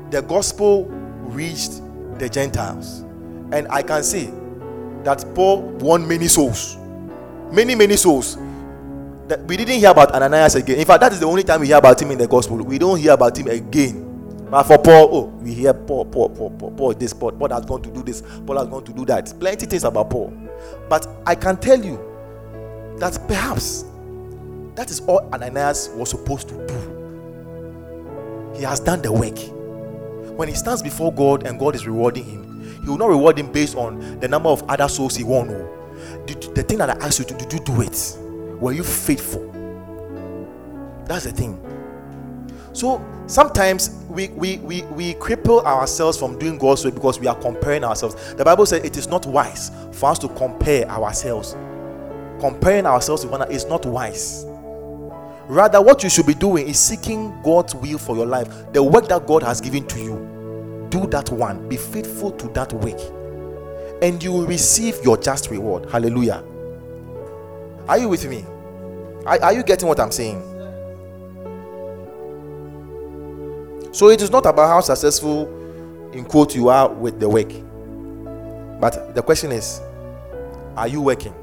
the gospel reached the Gentiles. And I can see that Paul won many souls. Many, many souls. That we didn't hear about Ananias again. In fact, that is the only time we hear about him in the gospel. We don't hear about him again. But for Paul, oh, we hear Paul, Paul, Paul, Paul, Paul, this, Paul, Paul has gone to do this, Paul has gone to do that. Plenty things about Paul. But I can tell you that perhaps that is all Ananias was supposed to do. He has done the work. When he stands before God and God is rewarding him, he will not reward him based on the number of other souls he won. Oh. The, the thing that I asked you to do, did you do it? Were you faithful? That's the thing. So sometimes we, we, we, we cripple ourselves from doing God's way because we are comparing ourselves. The Bible says it is not wise for us to compare ourselves. Comparing ourselves with one another is not wise. Rather, what you should be doing is seeking God's will for your life. The work that God has given to you, do that one. Be faithful to that work, and you will receive your just reward. Hallelujah. Are you with me? Are, are you getting what I'm saying? So it is not about how successful, in quote, you are with the work. But the question is, are you working?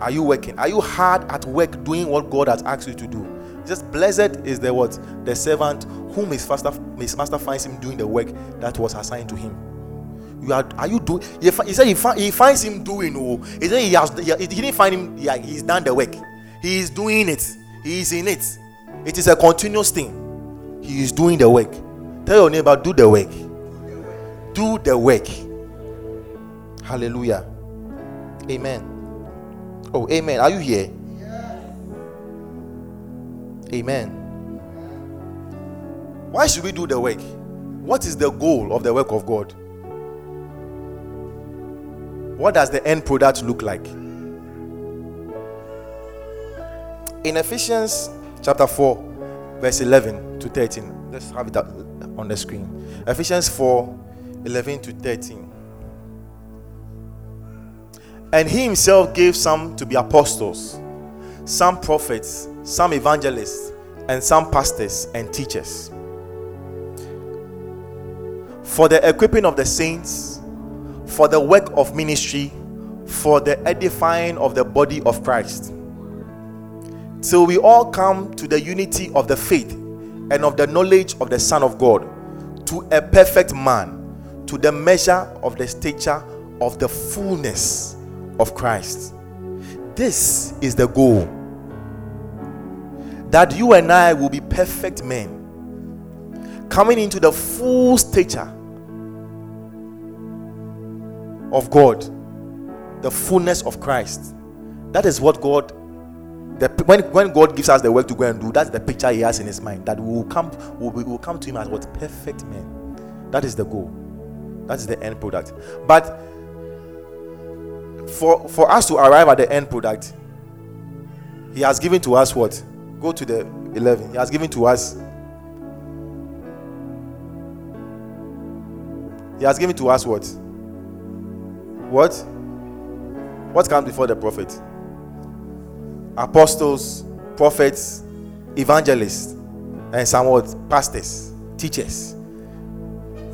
Are you working? Are you hard at work doing what God has asked you to do? Just blessed is the what? The servant whom his master, his master finds him doing the work that was assigned to him. You are, are you doing? He, he said he, he finds him doing. Oh, he said he has. He, he didn't find him. Yeah, he's done the work. He is doing it. He is in it. It is a continuous thing. He is doing the work. Tell your neighbor, do the work. Do the work. Hallelujah. Amen. Oh, amen. Are you here? Amen. Why should we do the work? What is the goal of the work of God? What does the end product look like? In Ephesians chapter 4, verse 11, to 13. Let's have it up on the screen. Ephesians 4 11 to 13. And he himself gave some to be apostles, some prophets, some evangelists, and some pastors and teachers. for the equipping of the saints, for the work of ministry, for the edifying of the body of Christ. Till we all come to the unity of the faith and of the knowledge of the Son of God, to a perfect man, to the measure of the stature of the fullness of Christ. This is the goal. That you and I will be perfect men, coming into the full stature of God, the fullness of Christ. That is what God, the, when, when God gives us the work to go and do, that's the picture He has in His mind. That we will come, we will, we will come to Him as what perfect men. That is the goal. That is the end product. But for for us to arrive at the end product, He has given to us what? Go to the 11. He has given to us. He has given to us what? What? What comes before the prophet? Apostles, prophets, evangelists, and some what? Pastors, teachers.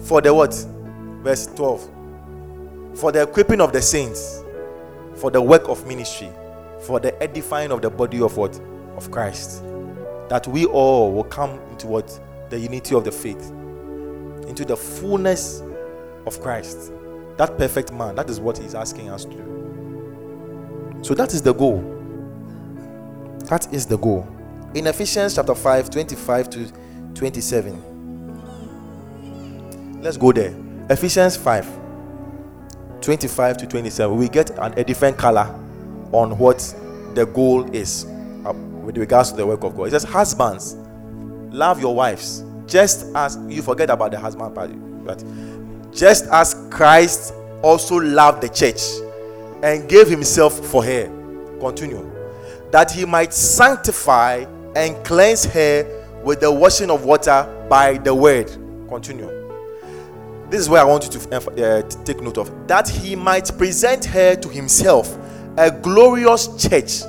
For the what? Verse 12. For the equipping of the saints, for the work of ministry, for the edifying of the body of what? Of Christ. That we all will come into what? The unity of the faith, into the fullness of Christ that perfect man. That is what he's asking us to do. So that is the goal. That is the goal. In Ephesians chapter 5, 25 to 27. Let's go there. Ephesians 5, 25 to 27. We get an, a different color on what the goal is uh, with regards to the work of God. It says, Husbands, love your wives, just as you forget about the husband part, but just as Christ also loved the church and gave himself for her. Continue. That he might sanctify and cleanse her with the washing of water by the word. Continue. This is where I want you to uh, take note of. That he might present her to himself a glorious church,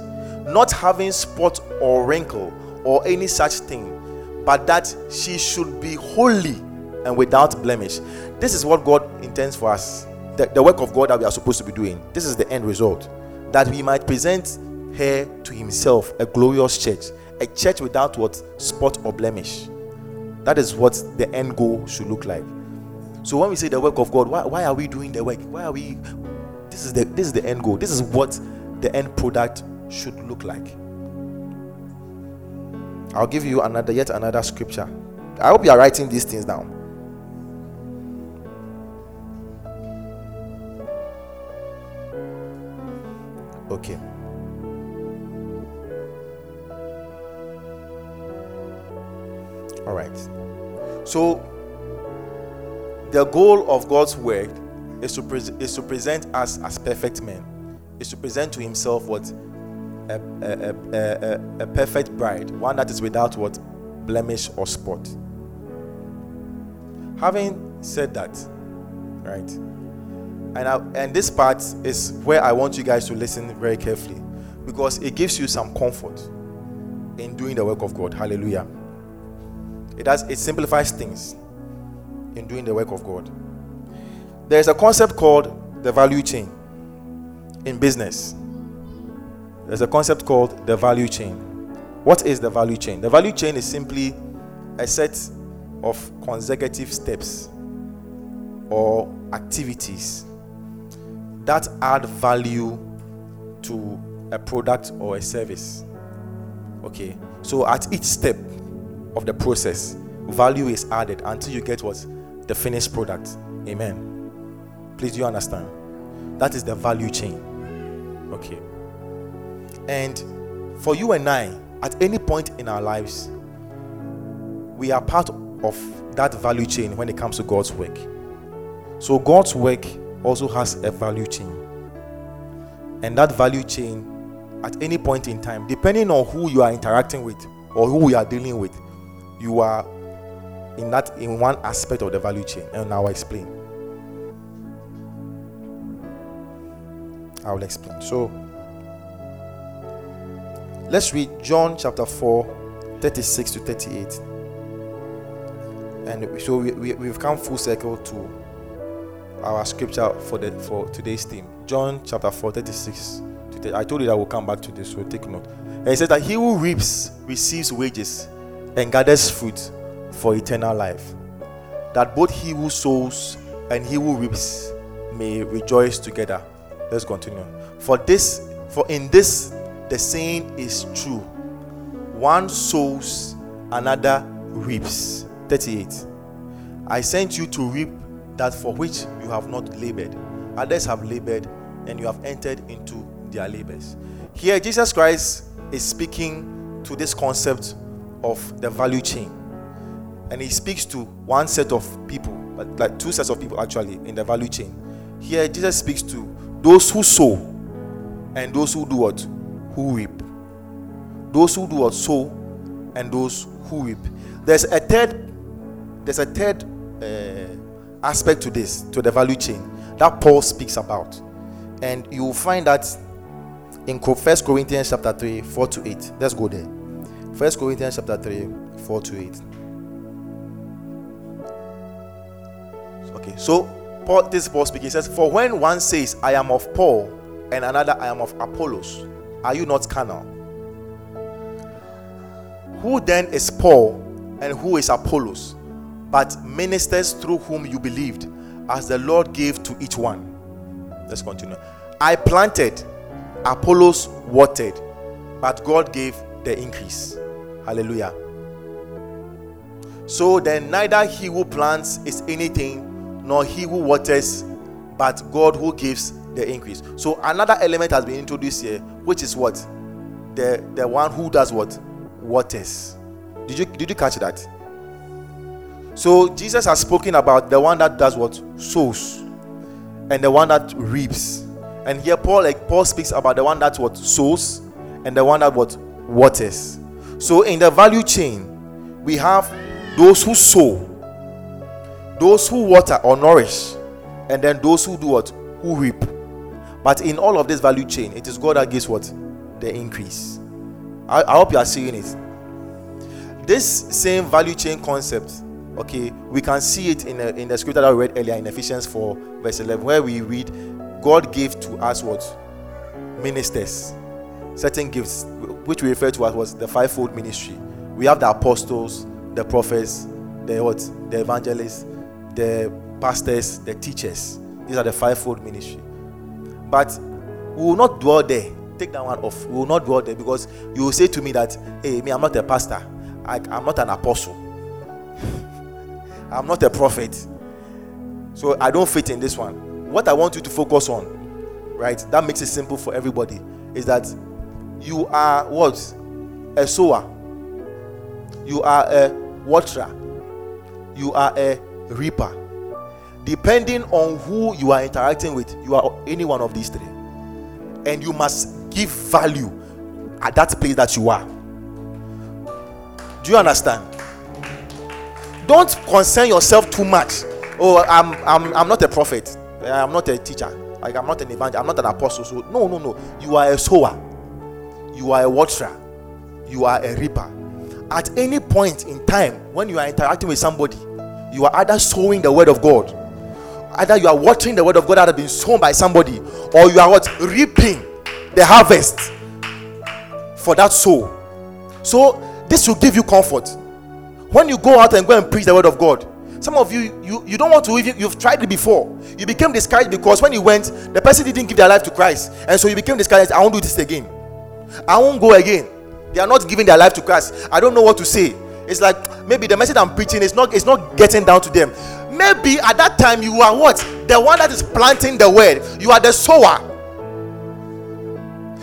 not having spot or wrinkle or any such thing, but that she should be holy and without blemish. This is what God intends for us. The, the work of God that we are supposed to be doing. This is the end result. That we might present her to himself a glorious church, a church without what spot or blemish. That is what the end goal should look like. So when we say the work of God, why, why are we doing the work? Why are we this is the this is the end goal. This is what the end product should look like. I'll give you another yet another scripture. I hope you are writing these things down. Okay. All right. So the goal of God's word is to, pre- is to present us as perfect men, is to present to himself what a, a, a, a, perfect bride, one that is without what blemish or spot. Having said that, right? And, I, and this part is where I want you guys to listen very carefully because it gives you some comfort in doing the work of God. Hallelujah. It does it simplifies things in doing the work of God. There is a concept called the value chain in business. There's a concept called the value chain. What is the value chain? The value chain is simply a set of consecutive steps or activities that add value to a product or a service. Okay, so at each step of the process, value is added until you get what the finished product. Amen. Please, do you understand? That is the value chain. Okay, and for you and I, at any point in our lives, we are part of that value chain when it comes to God's work. So, God's work also has a value chain. And that value chain, at any point in time, depending on who you are interacting with or who you are dealing with, you are in that in one aspect of the value chain. And now I'll explain. I will explain. So let's read John chapter 4, 36 to 38. And so we, we, we've come full circle to our scripture for the for today's theme. John chapter 4, 36. I told you that we'll come back to this, so take note. And it says that he who reaps receives wages and gathers fruit for eternal life. That both he who sows and he who reaps may rejoice together. Let's continue. For this, for in this the saying is true. One sows, another reaps. 38. I sent you to reap that for which you have not labored. Others have labored, and you have entered into their labors. Here, Jesus Christ is speaking to this concept of the value chain. And he speaks to one set of people, like two sets of people actually, in the value chain. Here, Jesus speaks to those who sow and those who do what? Who reap. Those who do what? Sow and those who reap. There's a third, there's a third uh, aspect to this, to the value chain that Paul speaks about. And you will find that in First Corinthians chapter 3, 4 to 8. Let's go there. First Corinthians chapter 3, 4 to 8. Okay, so Paul, this is Paul speaking. Says, For when one says, I am of Paul, and another, I am of Apollos, are you not carnal? Who then is Paul and who is Apollos? But ministers through whom you believed, as the Lord gave to each one. Let's continue. I planted, Apollos watered, but God gave the increase. Hallelujah. So then, neither he who plants is anything, nor he who waters, but God who gives the increase. So another element has been introduced here, which is what the the one who does what waters. Did you did you catch that? So Jesus has spoken about the one that does what sows, and the one that reaps. And here Paul like Paul speaks about the one that what sows and the one that what waters. So in the value chain, we have those who sow, those who water or nourish, and then those who do what? Who reap. But in all of this value chain, it is God that gives what? The increase. I, I hope you are seeing it. This same value chain concept, okay, we can see it in, a, in the scripture that I read earlier in Ephesians 4, verse 11, where we read, God gave to us what? Ministers. Certain gifts, which we refer to as was the fivefold ministry. We have the apostles, the prophets, the what? The evangelists, the pastors, the teachers. These are the fivefold ministry. But we will not dwell there. Take that one off. We will not dwell there because you will say to me that, hey, me, I'm not a pastor. I, I'm not an apostle. I'm not a prophet. So I don't fit in this one. What I want you to focus on, right? That makes it simple for everybody. Is that you are what? A sower. You are a waterer. You are a reaper depending on who you are interacting with, you are any one of these three. And you must give value at that place that you are. Do you understand? Don't concern yourself too much. Oh, I'm I'm I'm not a prophet. Eh, I'm not a teacher. Like I'm not an evangelist. I'm not an apostle. So no, no, no. You are a sower. You are a watcher. You are a reaper. At any point in time when you are interacting with somebody, you are either sowing the word of God either you are watering the word of God that has been sown by somebody, or you are what reaping the harvest for that soul. So this will give you comfort when you go out and go and preach the word of God. Some of you, you, you don't want to even, you've tried it before. You became discouraged because when you went, the person didn't give their life to Christ. And so you became discouraged. I won't do this again. I won't go again. They are not giving their life to Christ. I don't know what to say. It's like maybe the message I'm preaching is not, it's not getting down to them maybe at that time you are what? The one that is planting the word. You are the sower.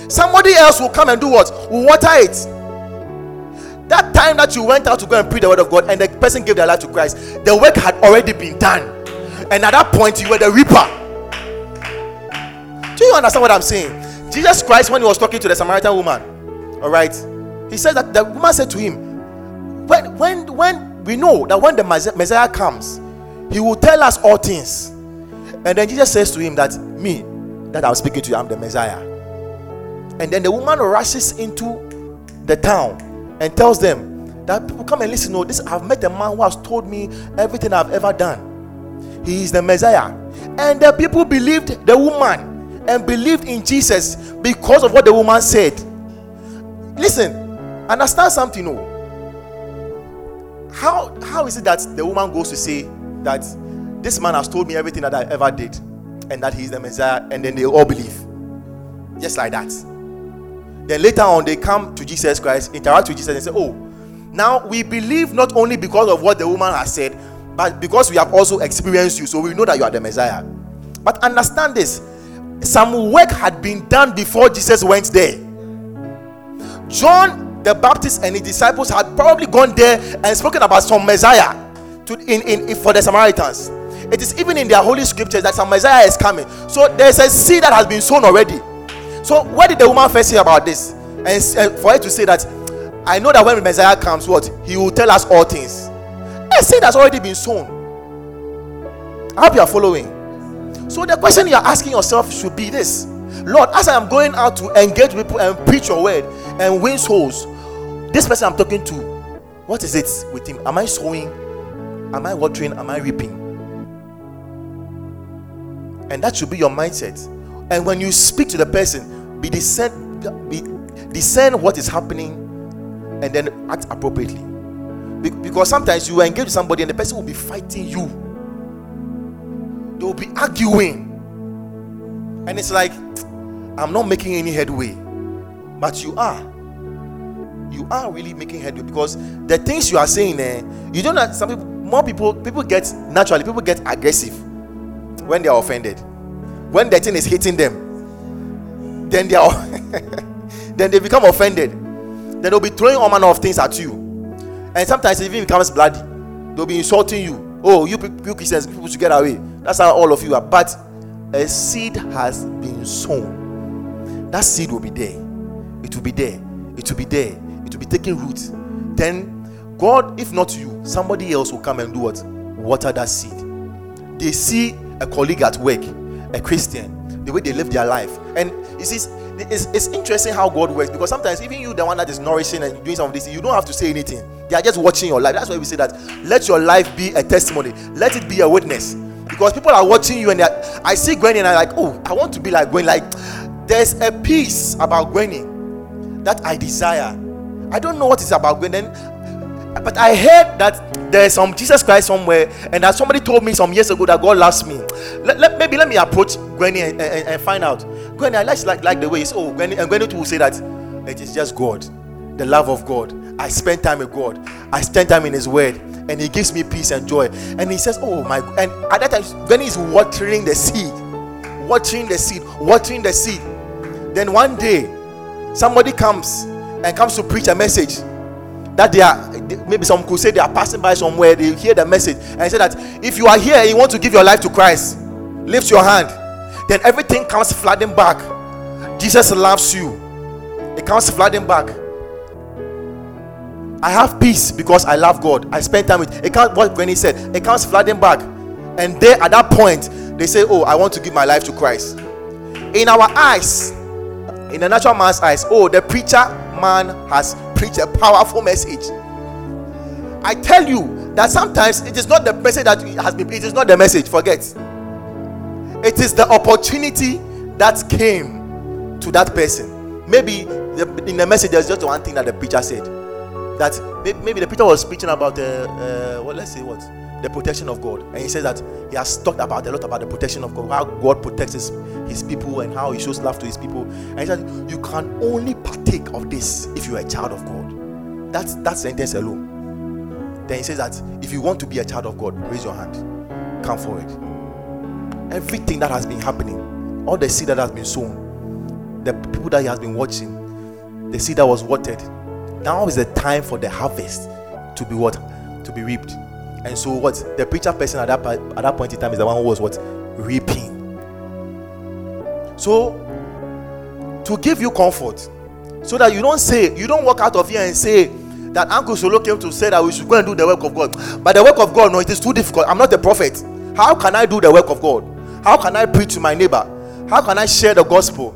Somebody else will come and do what? Water it. That time that you went out to go and preach the word of God and the person gave their life to Christ, the work had already been done. And at that point, you were the reaper. Do you understand what I'm saying? Jesus Christ, when he was talking to the Samaritan woman, all right, he said that the woman said to him, When when when we know that when the Messiah comes, he will tell us all things. And then Jesus says to him that me, that I'm speaking to you, I'm the Messiah. And then the woman rushes into the town and tells them that people come and listen. No, this I've met a man who has told me everything I've ever done. He is the Messiah, and the people believed the woman and believed in Jesus because of what the woman said. Listen, understand something. No, how how is it that the woman goes to say that this man has told me everything that I ever did, and that he's the Messiah, and then they all believe, just like that. Then later on, they come to Jesus Christ, interact with Jesus, and say, "Oh." Now we believe not only because of what the woman has said, but because we have also experienced you, so we know that you are the Messiah. But understand this some work had been done before Jesus went there. John the Baptist and his disciples had probably gone there and spoken about some Messiah to, in, in, for the Samaritans. It is even in their holy scriptures that some Messiah is coming. So there's a seed that has been sown already. So what did the woman first say about this? And uh, for her to say that I know that when Messiah comes, what he will tell us all things. A seed has already been sown. I hope you are following. So the question you are asking yourself should be this Lord, as I am going out to engage people and preach your word and win souls, this person I'm talking to, what is it with him? Am I sowing? Am I watering? Am I reaping? And that should be your mindset. And when you speak to the person, be discern, be discern what is happening and then act appropriately. Because sometimes you engage with somebody and the person will be fighting you. They will be arguing. And it's like, I'm not making any headway. But you are. You are really making headway because the things you are saying, eh, you don't have some people, more people, people get naturally, people get aggressive when they are offended. When the thing is hitting them, then they are then they become offended then they'll be throwing all manner of things at you. And sometimes it even becomes bloody. They'll be insulting you. Oh, you, you Christians, people should get away. That's how all of you are. But a seed has been sown. That seed will be there. It will be there. It will be there. Be taking root. Then God, if not you, somebody else will come and do what? Water that seed. They see a colleague at work, a Christian, the way they live their life. And you see, it's, it's interesting how God works because sometimes even you, the one that is nourishing and doing some of this, you don't have to say anything. They are just watching your life. That's why we say that let your life be a testimony, let it be a witness. Because people are watching you and I see Gwenny and I'm like, oh, I want to be like Gwenny. Like, there's a piece about Gwenny that I desire. I don't know what it's about Gwenny. But I heard that there's some Jesus Christ somewhere, and that somebody told me some years ago that God loves me. Let, let maybe let me approach Gwenny and, and, and, find out. Gwenny, I like, like, like the way it's oh Gwenny, and Gwenny will say that it is just God, the love of God. I spend time with God, I spend time in His Word, and He gives me peace and joy. And He says, Oh my, and at that time, Gwenny is watering the seed, watering the seed, watering the seed. Then one day, somebody comes and comes to preach a message that they are maybe some could say they are passing by somewhere they hear the message and say that if you are here and you want to give your life to christ lift your hand. Then everything comes flooding back. Jesus loves you. It comes flooding back. I have peace because i love god. I spend time with it can't what when he said it comes flooding back. And there at that point they say oh i want to give my life to christ. In our eyes in the natural man's eyes oh the preacher man has preached a powerful message. I tell you that sometimes it is not the message that has been, it is not the message, forget. It is the opportunity that came to that person. Maybe the, in the message, there's just one thing that the preacher said. That maybe the preacher was preaching about the, uh, well, let's say what? The protection of God. And he says that he has talked about a lot about the protection of God, how God protects his, his people and how he shows love to his people. And he said, You can only partake of this if you are a child of God. That's that sentence alone. Then he says that if you want to be a child of God, raise your hand. Come forward. Everything that has been happening, all the seed that has been sown, the people that he has been watching, the seed that was watered. Now is the time for the harvest to be what? To be reaped. And so, what the preacher person at that at that point in time is the one who was what reaping. So, to give you comfort, so that you don't say you don't walk out of here and say that Uncle Solo came to say that we should go and do the work of God. But the work of God, no, it is too difficult. I'm not a prophet. How can I do the work of God? How can I preach to my neighbor? How can I share the gospel?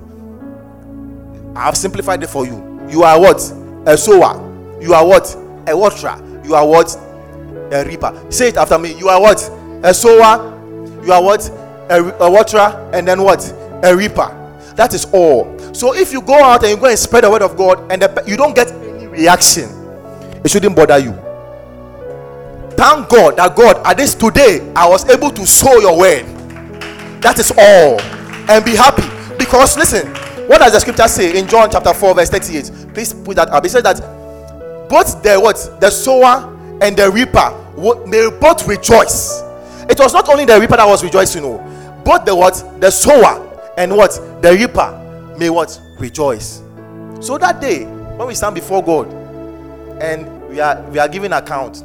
I have simplified it for you. You are what? A sower. You are what? a waterer, you are what? A reaper. Say it after me. You are what? A sower. You are what? A, a waterer, and then what? A reaper. That is all. So if you go out and you go and spread the word of God and the, you don't get any reaction, it shouldn't bother you. Thank God that God, at this today, I was able to sow your word. That is all. And be happy. Because listen, what does the scripture say in John chapter 4, verse 38? Please put that up. It says that both the what the sower and the reaper may both rejoice. It was not only the reaper that was rejoicing, no, both the what the sower and what the reaper may what rejoice. So that day, when we stand before God and we are we are giving account,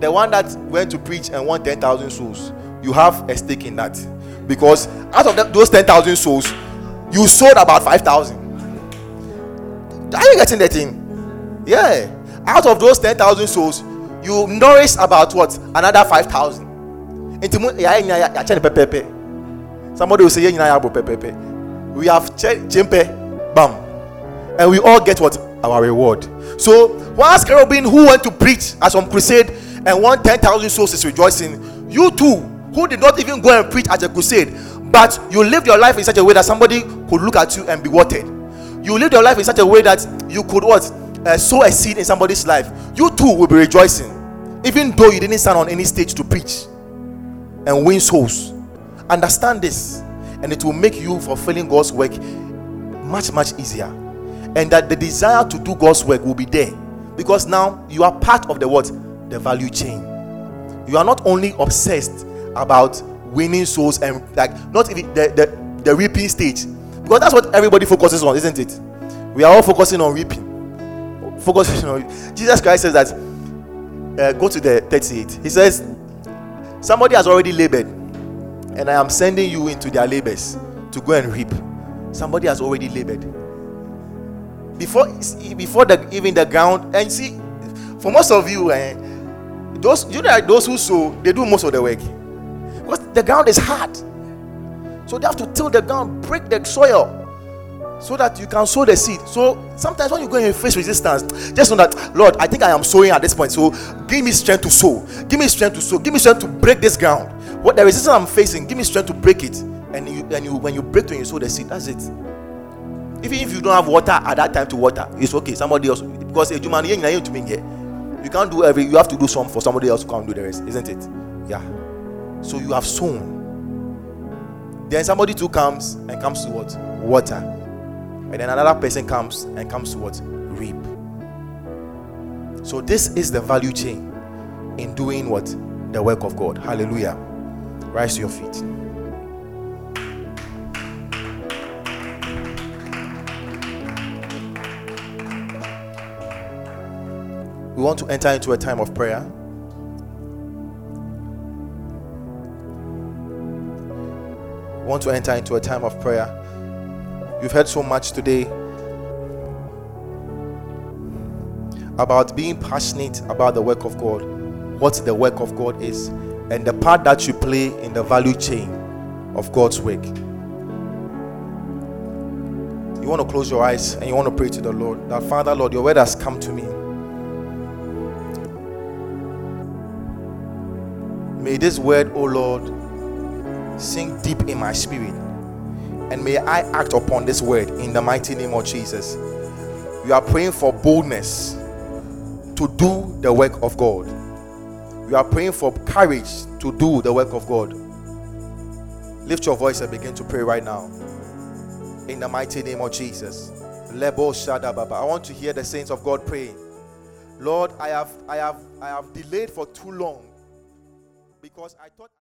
the one that went to preach and won 10,000 souls, you have a stake in that because out of the, those 10,000 souls, you sold about 5,000. Are you getting that thing? Yeah. Out of those 10,000 souls, you nourish about what? Another 5,000. Somebody will say, We have chempe, bam. And we all get what? Our reward. So, once Cherubim who went to preach as on crusade and won 10,000 souls is rejoicing, you too, who did not even go and preach at a crusade, but you lived your life in such a way that somebody could look at you and be watered. You lived your life in such a way that you could what? Uh, sow a seed in somebody's life. You too will be rejoicing, even though you didn't stand on any stage to preach and win souls. Understand this, and it will make you fulfilling God's work much, much easier. And that the desire to do God's work will be there because now you are part of the what? The value chain. You are not only obsessed about winning souls and like not even the, the, the reaping stage because that's what everybody focuses on, isn't it? We are all focusing on reaping. Focusing on Jesus Christ says that uh, go to the 38. He says, Somebody has already labored, and I am sending you into their labors to go and reap. Somebody has already labored. Before before the, even the ground, and see, for most of you, eh, those you know those who sow, they do most of the work. Because the ground is hard. So they have to till the ground, break the soil so that you can sow the seed. So sometimes when you go and face resistance, just know that Lord, I think I am sowing at this point. So give me strength to sow. Give me strength to sow. Give me strength to break this ground. What the resistance I'm facing, give me strength to break it. And you and you when you break and you sow the seed, that's it. Even if you don't have water at that time to water, it's okay. Somebody else because a human being to me here. You can't do every you have to do some for somebody else to come and do the rest, isn't it? Yeah. So you have sown. Then somebody too comes and comes to what? Water. And then another person comes and comes to what? Reap. So this is the value chain in doing what? The work of God. Hallelujah. Rise to your feet. We want to enter into a time of prayer. We want to enter into a time of prayer. You've heard so much today about being passionate about the work of God, what the work of God is, and the part that you play in the value chain of God's work. You want to close your eyes and you want to pray to the Lord that Father, Lord, your word has come to me. May this word, O oh Lord, sink deep in my spirit. And may I act upon this word in the mighty name of Jesus. You are praying for boldness to do the work of God. You are praying for courage to do the work of God. Lift your voice and begin to pray right now. In the mighty name of Jesus. Lebo Baba. I want to hear the saints of God praying. Lord, I have I have I have delayed for too long because I thought